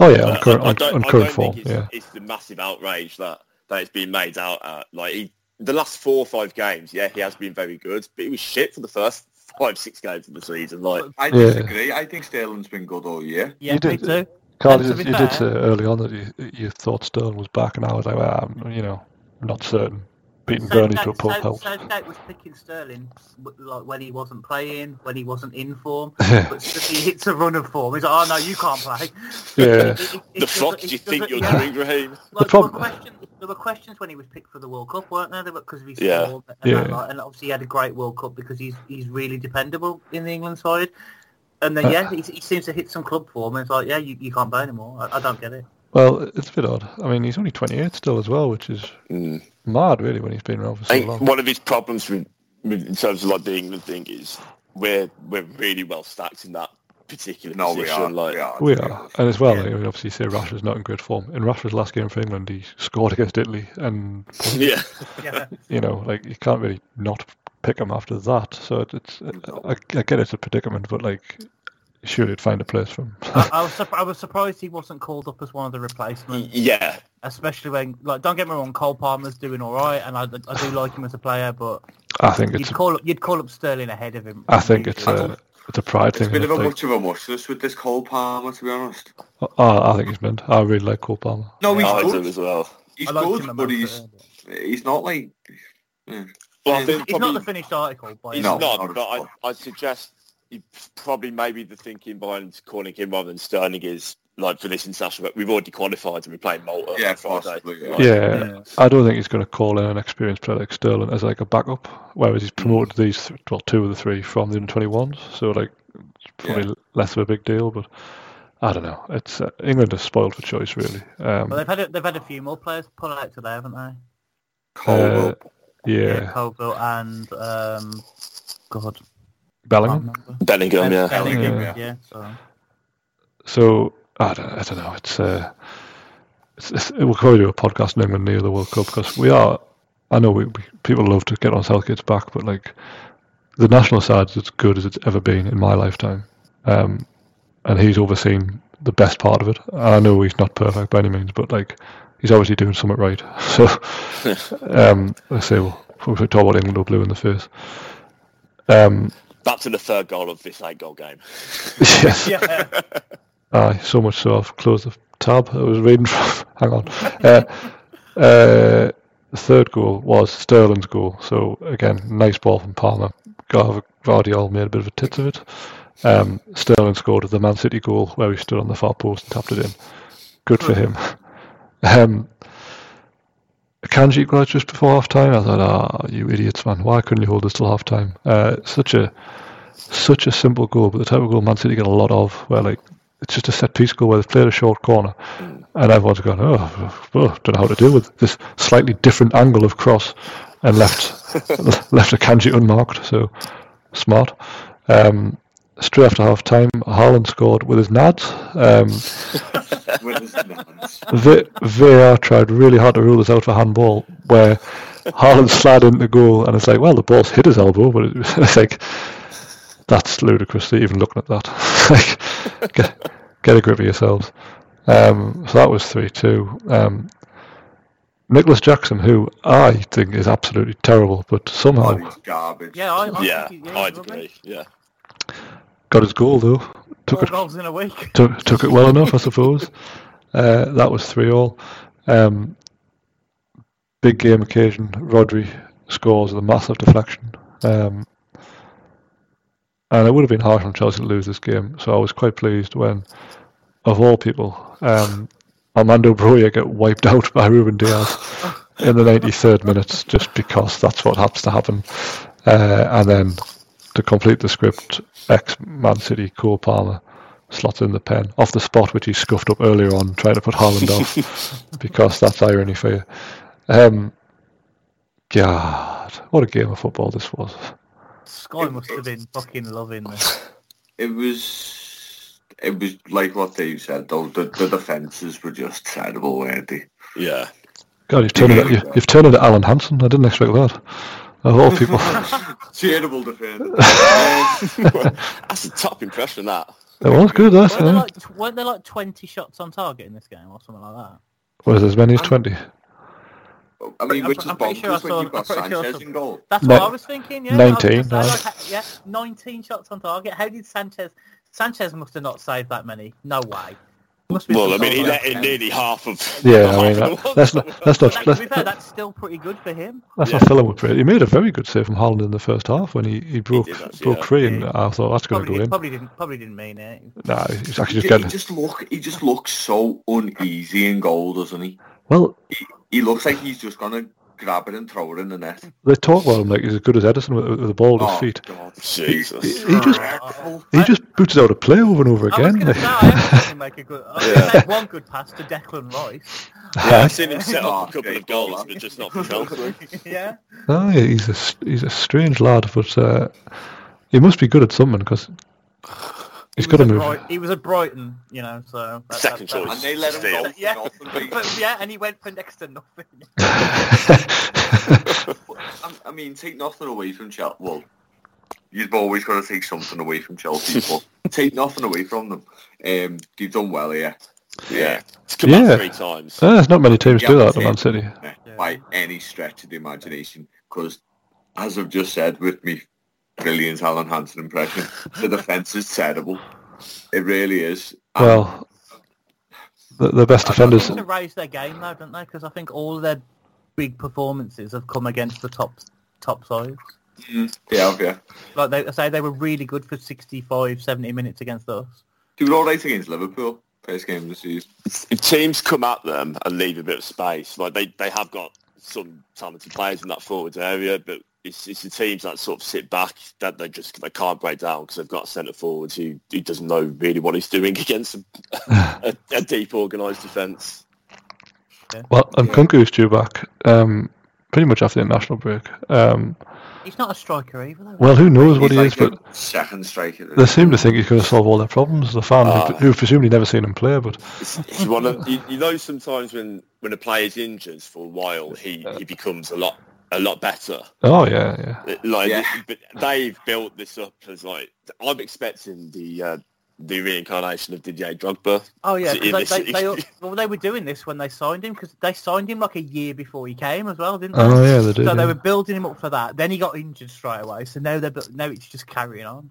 oh yeah, on current, I, I on, don't, on I current don't form, think it's, yeah. it's the massive outrage that, that it's been made out at. Like he, the last four or five games, yeah, he has been very good, but he was shit for the first five, six games of the season. Like, I Yeah. disagree. I think Sterling's been good all year. Yeah, You me did- too. Carl, you, you did say early on that you, you thought Sterling was back, and I was like, well, I'm, you know, not certain. Beating Burnley to a pulp South- help. Southgate was picking Sterling like when he wasn't playing, when he wasn't in form. *laughs* but if he hits a run of form, he's like, "Oh no, you can't play." Yeah. *laughs* It- it- it the fuck do you think you're yeah. doing, Raheem? Like, problem- there, were questions, there were questions when he was picked for the World Cup, weren't there? Because of his Yeah. form and, that Yeah. and obviously he had a great World Cup because he's he's really dependable in the England side. And then Uh, yeah, he, he seems to hit some club form. And it's like, yeah, you, you can't play anymore. I, I don't get it. Well, it's a bit odd. I mean, he's only 28 still as well, which is Mm. mad, really, when he's been around for so I think long. one of his problems with, with in terms of like the England thing is we're we're really well stacked in that particular No, we position. are. like, we are. We are, and as well, Yeah. I mean, obviously, you say Rashford's not in good form. In Rashford's last game for England, he scored against Italy, and *laughs* yeah. Yeah, *laughs* you know, like you can't really not pick him after that. So it- it's, I, I get it's a predicament, but like, surely it'd find a place for him. I, I *laughs* was surp- I was surprised he wasn't called up as one of the replacements. Yeah, especially when like don't get me wrong, Cole Palmer's doing all right, and I, I do like him as a player, but I think it's, you'd call up you'd call up Sterling ahead of him. I think it's a, it's a pride It's thing. a bit of a like, much of a muchness with this Cole Palmer, to be honest. oh, I think he's meant. I really like Cole Palmer. No, he's I do good. as well. He's I good, but he's he's not like. Yeah. Well, I He's probably, not the finished article, but he's No, not, not but. I, I suggest you probably maybe the thinking behind calling him rather than Sterling is like for this international. But we've already qualified and we're playing Malta. Yeah, on Friday. possibly, yeah. Like, Yeah, Yeah. I don't think he's going to call in an experienced player like Sterling as like a backup, whereas he's promoted these, well, two of the three from the under 21s, so like it's probably less of a big deal. But I don't know. It's uh, England is spoiled for choice, really. Um, Well, they've had a, they've had a few more players pull out today, haven't they? Cole. uh, yeah, Colwill and um, God, can't Bellingham. Bellingham, yeah. Bellingham, Yeah. yeah. So So I don't, I don't know. It's, uh, it's, it's we'll probably do a podcast in England near the World Cup because we are. I know we, we people love to get on Southgate's back, but like the national side's as good as it's ever been in my lifetime, um, and he's overseen the best part of it. And I know he's not perfect by any means, but like he's obviously doing something right. *laughs* So um, I say, well, we should talk about England or blue in the face. Um, Back to the third goal of this eight goal game. yes. *laughs* yeah, *laughs* Aye, so much so I've closed the tab I was reading from. *laughs* Hang on. Uh, uh, the third goal was Sterling's goal. So again, nice ball from Palmer. Gav- Gvardiol made a bit of a tits of it. Um, Sterling scored the Man City goal where he stood on the far post and tapped it in. Good for him. Um, Kanji equalised just before half time. I thought, ah, you idiots, man. Why couldn't you hold this till half time? Uh, such a such a simple goal, but the type of goal Man City get a lot of, where like it's just a set piece goal where they've played a short corner, and everyone's going, oh, oh, don't know how to deal with this slightly different angle of cross, and left *laughs* left Akanji unmarked. So smart. Um, straight after half time, Haaland scored with his nads. Um, *laughs* With his nuts. V- VAR tried really hard to rule this out for handball, where Haaland slid into the goal, and it's like, well, the ball's hit his elbow, but it, *laughs* it's like that's ludicrous. to Even looking at that, *laughs* like, get, get a grip of yourselves. Um, so that was three two. Um, Nicolas Jackson, who I think is absolutely terrible, but Oh, somehow he's garbage. Yeah, I, I Yeah, think he- yeah, I'd agree. Yeah. Got his goal though. Took Four it goals in a week. took, took it well enough, I suppose. Uh, that was three all. Um, big game occasion. Rodri scores with a massive deflection. Um, and it would have been harsh on Chelsea to lose this game, so I was quite pleased when, of all people, um, Armando Broja get wiped *laughs* out by Ruben Dias in the 93rd minute, just because that's what happens to happen. Uh, and then to complete the script, ex Man City Cole Palmer slots in the pen off the spot which he scuffed up earlier on, trying to put Haaland off, *laughs* because that's irony for you. Um, God, what a game of football this was. Sky must have been fucking loving this. *laughs* It was, it was like what Dave said though. The, the defences were just terrible, weren't they? Yeah. God, you've turned it. You, you've turned it to Alan Hansen. I didn't expect that. Of all people, *laughs* Terrible defence. Um, *laughs* That's a top impression, that. it was good. That Weren't there, like, weren't there like 20 shots on target in this game or something like that? was as many as twenty. I mean, I'm which is I'm pretty sure I saw- when you've got I'm pretty sure I saw- in goal. That's No- what I was thinking, yeah. 19, say, no. like, yeah, 19 shots on target. How did Sanchez... Sanchez must have not saved that many. No way. Must be Well, I mean, he sort of- let in nearly half of. Yeah, half I mean, of that, the let's not ones. not that- let's, to be fair, that's still pretty good for him. let's Yeah. not fill him with praise. He made a very good save from Haaland in the first half when he, he broke did actually, broke yeah. free, and I thought that's going to Probably, go in. probably didn't. Probably didn't mean it. Nah, he's actually just He, he getting. just look, he just looks so uneasy in goal, doesn't he? Well, He, he looks like he's just gonna grab it and throw it in the net. they talk about him like he's as good as Ederson with, with the ball at his Oh, feet. God. Jesus. He just he just boots it out of play over and over I was again. going to say, I am make a good. I Yeah. one good pass to Declan Rice. *laughs* Yeah, I've seen him set Oh, up a couple of goals, but just not for Chelsea. *laughs* yeah. Oh, yeah, he's a s- he's a strange lad, but uh, he must be good at something because he's He got to move. Bright- he was at Brighton, you know, so that, Second that, that, choice. And they let him Still. go Yeah, *laughs* but yeah, and he went for next to nothing. *laughs* I, I mean, take nothing away from Chelsea. Well, you've always got to take something away from Chelsea, *laughs* but take nothing away from them. Um, they've done well here. Yeah. It's come Yeah. three times. Uh, there's not many teams Yeah, do that that's at Man. City. by any stretch of the imagination. Because, as I've just said with me brilliant Alan Hansen impression, the defence is terrible. It really is. And Well, the, the best I- I defenders. They need to raise their game though, don't they? Because I think all their big performances have come against the top top sides. mm, yeah, yeah. Like they I say, they were really good for 65, 70 minutes against us. They were all right against Liverpool. First game of the season. If teams come at them and leave a bit of space, like they, they have got some talented players in that forwards area, but it's, it's the teams that sort of sit back that they just they can't break down because they've got a centre forward who, who doesn't know really what he's doing *laughs* against a, a, a deep organised defence. Well, and Nkunku's due back um, pretty much after the national break. Um, He's not a striker either. Though. well, who knows what He's he is, but second striker. they seem to think he's going to solve all their problems. The fans Ah. who've, who've presumably never seen him play, but It's, it's one of, you, you know sometimes when, when a player's injured for a while, he, he becomes a lot a lot better. oh yeah, yeah. Like, Yeah. *laughs* but they've built this up as like I'm expecting the uh, the reincarnation of Didier Drogba. Oh yeah, because they, this- they, they, *laughs* well, they were doing this when they signed him because they signed him like a year before he came as well, didn't they? Oh yeah, they did. so they were building him up for that. Then he got injured straight away. So now they're now it's just carrying on.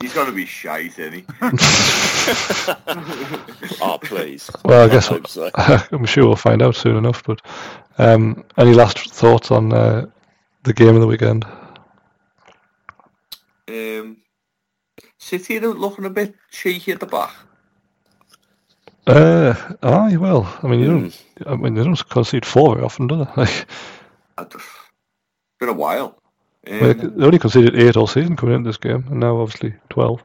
He's got to be shite, isn't he? Oh *laughs* please. Well, I guess hope so. *laughs* I'm sure we'll find out soon enough. But um, any last thoughts on uh, the game of the weekend? Um, City are looking a bit cheeky at the back. Uh, aye, well, I mean, you don't. I mean, they don't concede four very often, do they? *laughs* Like, I just- Been a while. Well, Um, they only conceded eight all season coming into this game, and now obviously twelve.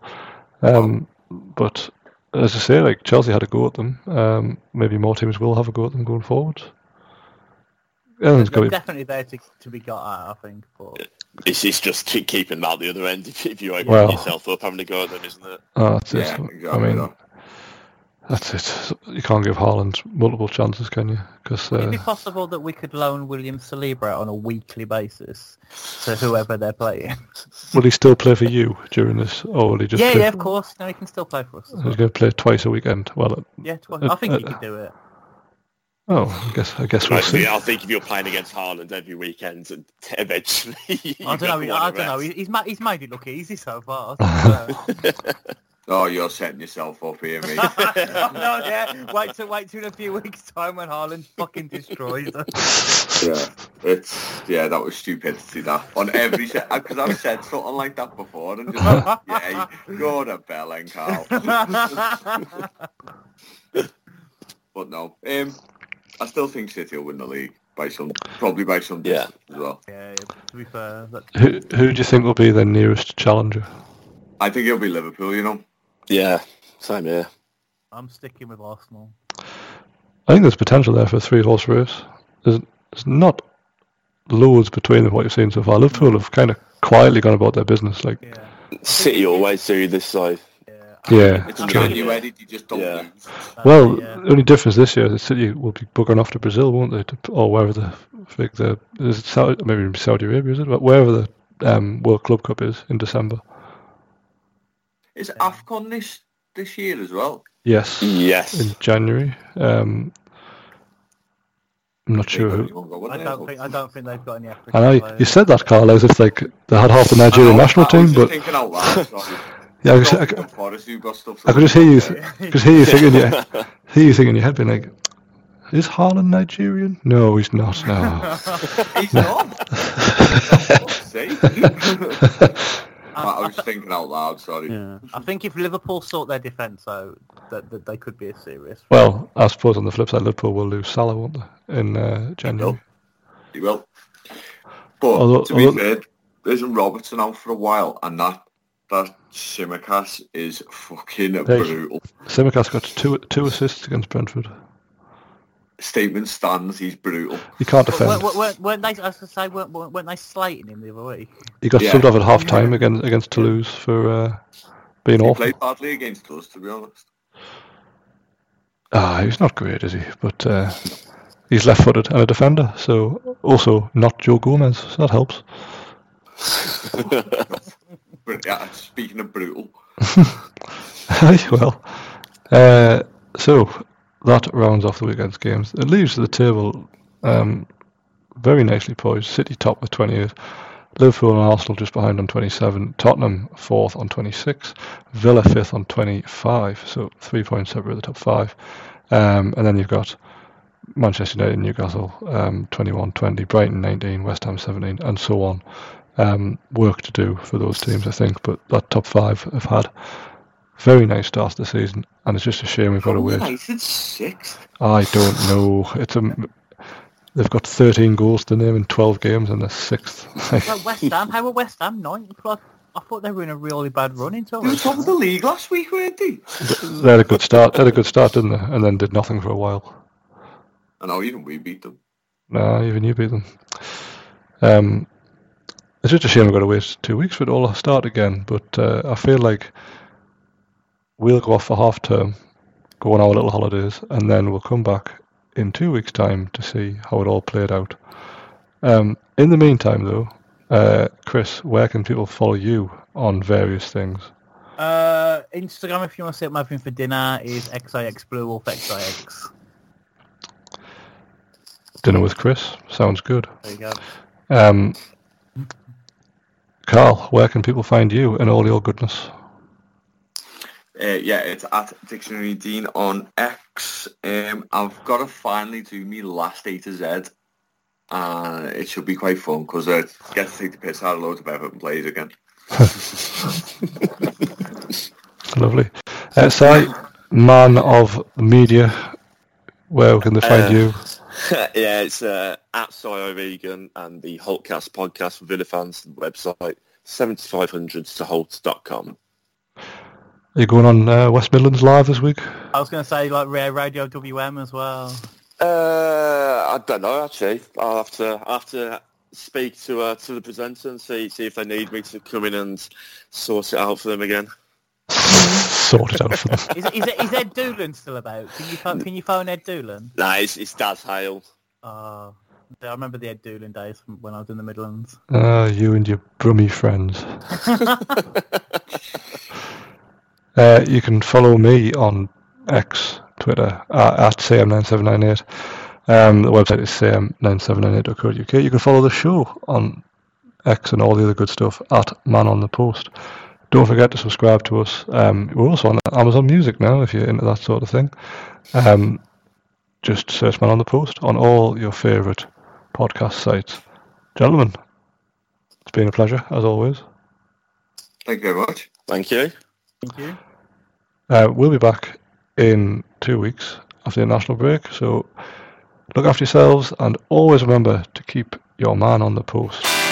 Um, but as I say, like Chelsea had a go at them. Um, maybe more teams will have a go at them going forward. Everyone's They're definitely there to, to be got at, I think. But It's, it's just keep keeping them out the other end if, if you open Well- yourself up having to go at them, isn't it? Oh, that's yeah, it. I mean, that. That's it. You can't give Haaland multiple chances, can you? Because would it uh, be possible that we could loan William Saliba on a weekly basis to whoever they're playing? *laughs* will he still play for you during this, or will he just yeah, play? yeah, of course. No, he can still play for us. He's well. going to play twice a weekend. Well, Yeah, twice. uh, I think he uh, could do it. oh, I guess I guess we'll Right, see. I think if you're playing against Haaland every weekend, and *laughs* eventually I don't know. gonna he- wanna I don't know. rest. he- He's he's made it look easy so far. *laughs* Uh, Oh, you're setting yourself up here, mate. *laughs* no, yeah. Wait till wait till in a few weeks' time when Haaland fucking destroys us. yeah, it's yeah, that was stupidity. That on every set because I've said something like that before, and just yeah, go to Belling, Carl. But no, um, I still think City will win the league by some, probably by some Yeah. distance as well. yeah, to be fair, that, Who who do you think will be their nearest challenger? I think it'll be Liverpool. You know, Yeah, same here. I'm sticking with Arsenal. I think there's potential there for a three horse race. There's, there's not loads between them what you've seen so far. Liverpool have kind of quietly gone about their business. Like, Yeah, City always do this side. yeah. yeah, it's I true. think- January. You just don't Yeah. lose. Well, yeah. the only difference this year is City will be buggering off to Brazil, won't they? To, or wherever the, frig the is it Saudi, maybe Saudi Arabia, is it? But wherever the um, World Club Cup is in December. Is Afcon this this year as well? Yes, Yes. in January. Um, I'm not sure who. I don't think I don't think they've got any African I know players. you said that, Carl, as if like they had half the Nigerian national team, but thinking out loud. Sorry. *laughs* yeah, I, was, I, Don't Forrest, you've got stuff. I could just hear you, th- could hear you thinking, yeah, *laughs* hear you thinking in your head, being like, "Is Haaland Nigerian? No, he's not. No." *laughs* He's not. Fuck's. I was thinking out loud. Sorry. Yeah. I think if Liverpool sort their defence out, that, that they could be a serious. well, I suppose on the flip side, Liverpool will lose Salah, won't they, in uh, January? He will. But Although- to be although- fair, isn't Robertson out for a while, and that that Tsimikas is fucking brutal. Tsimikas got two two assists against Brentford. Statement stands. He's brutal. He can't defend. weren't, weren't, weren't they? I was going to say, weren't, weren't weren't they slating him the other week? He got Yeah. subbed off at half time against against Toulouse for uh, being off. He awful. played badly against us, to be honest. Ah, he's not great, is he? But uh, he's left-footed and a defender, so also not Joe Gomez. So that helps. *laughs* Yeah, speaking of brutal, *laughs* well, uh, so that rounds off the weekend's games. It leaves the table um, very nicely poised. City top with 28, Liverpool and Arsenal just behind on 27, Tottenham fourth on 26, Villa fifth on 25, so three points separate the top five. Um, and then you've got Manchester United, Newcastle um, 21, 20, Brighton 19, West Ham 17, and so on. Um, work to do for those teams, I think, but that top five have had very nice start to the season, and it's just a shame we've got to wait. United sixth. I don't know. It's a they've got 13 goals to name in 12 games, and they're sixth. Well, West Ham, how were West Ham ninth? Like, I thought they were in a really bad run into They were top of the league last week, weren't they? they had a good start. They had a good start, didn't they? And then did nothing for a while. I know, even we beat them. No, even you beat them. Um, it's just a shame we've got to wait two weeks for it all to start again. But uh, I feel like we'll go off for half term, go on our little holidays, and then we'll come back in two weeks' time to see how it all played out. Um, in the meantime, though, uh, Chris, where can people follow you on various things? Uh, Instagram, if you want to see what I'm having for dinner, is XIX Blue Wolf XIX. Dinner with Chris sounds good. There you go. Um, Carl, where can people find you and all your goodness? Uh, yeah, it's at Dictionary Dean on X. Um, I've got to finally do me last A to Z. And it should be quite fun because I get to take the piss out of loads of Everton players again. *laughs* Lovely. Uh, Si, man of media, where can they find Uh, you? *laughs* yeah, it's uh, at Scio Vegan and the Holtecast podcast for Villa fans. Website 7500stoholts.com. Are you going on uh, West Midlands live this week? I was going to say like Rare Radio WM as well. Uh, I don't know actually. I'll have to I'll have to speak to uh, to the presenter and see see if they need me to come in and sort it out for them again. Sort it out for them. *laughs* Is, is, is Ed Doolan still about? Can you phone, can you phone Ed Doolan? Nah, it's, it's Daz Hale. Uh, I remember the Ed Doolan days from when I was in the Midlands. Ah, you and your brummy friends. *laughs* *laughs* uh, you can follow me on X, Twitter, uh, at CM9798. Um, the website is cm9798.co.uk. You can follow the show on X and all the other good stuff at Man on the Post. Don't forget to subscribe to us. Um, we're also on Amazon Music now if you're into that sort of thing. Um, just search Man on the Post on all your favourite podcast sites. Gentlemen, it's been a pleasure as always. Thank you very much. Thank you. Thank you. Uh, we'll be back in two weeks after the national break, so look after yourselves and always remember to keep your man on the post.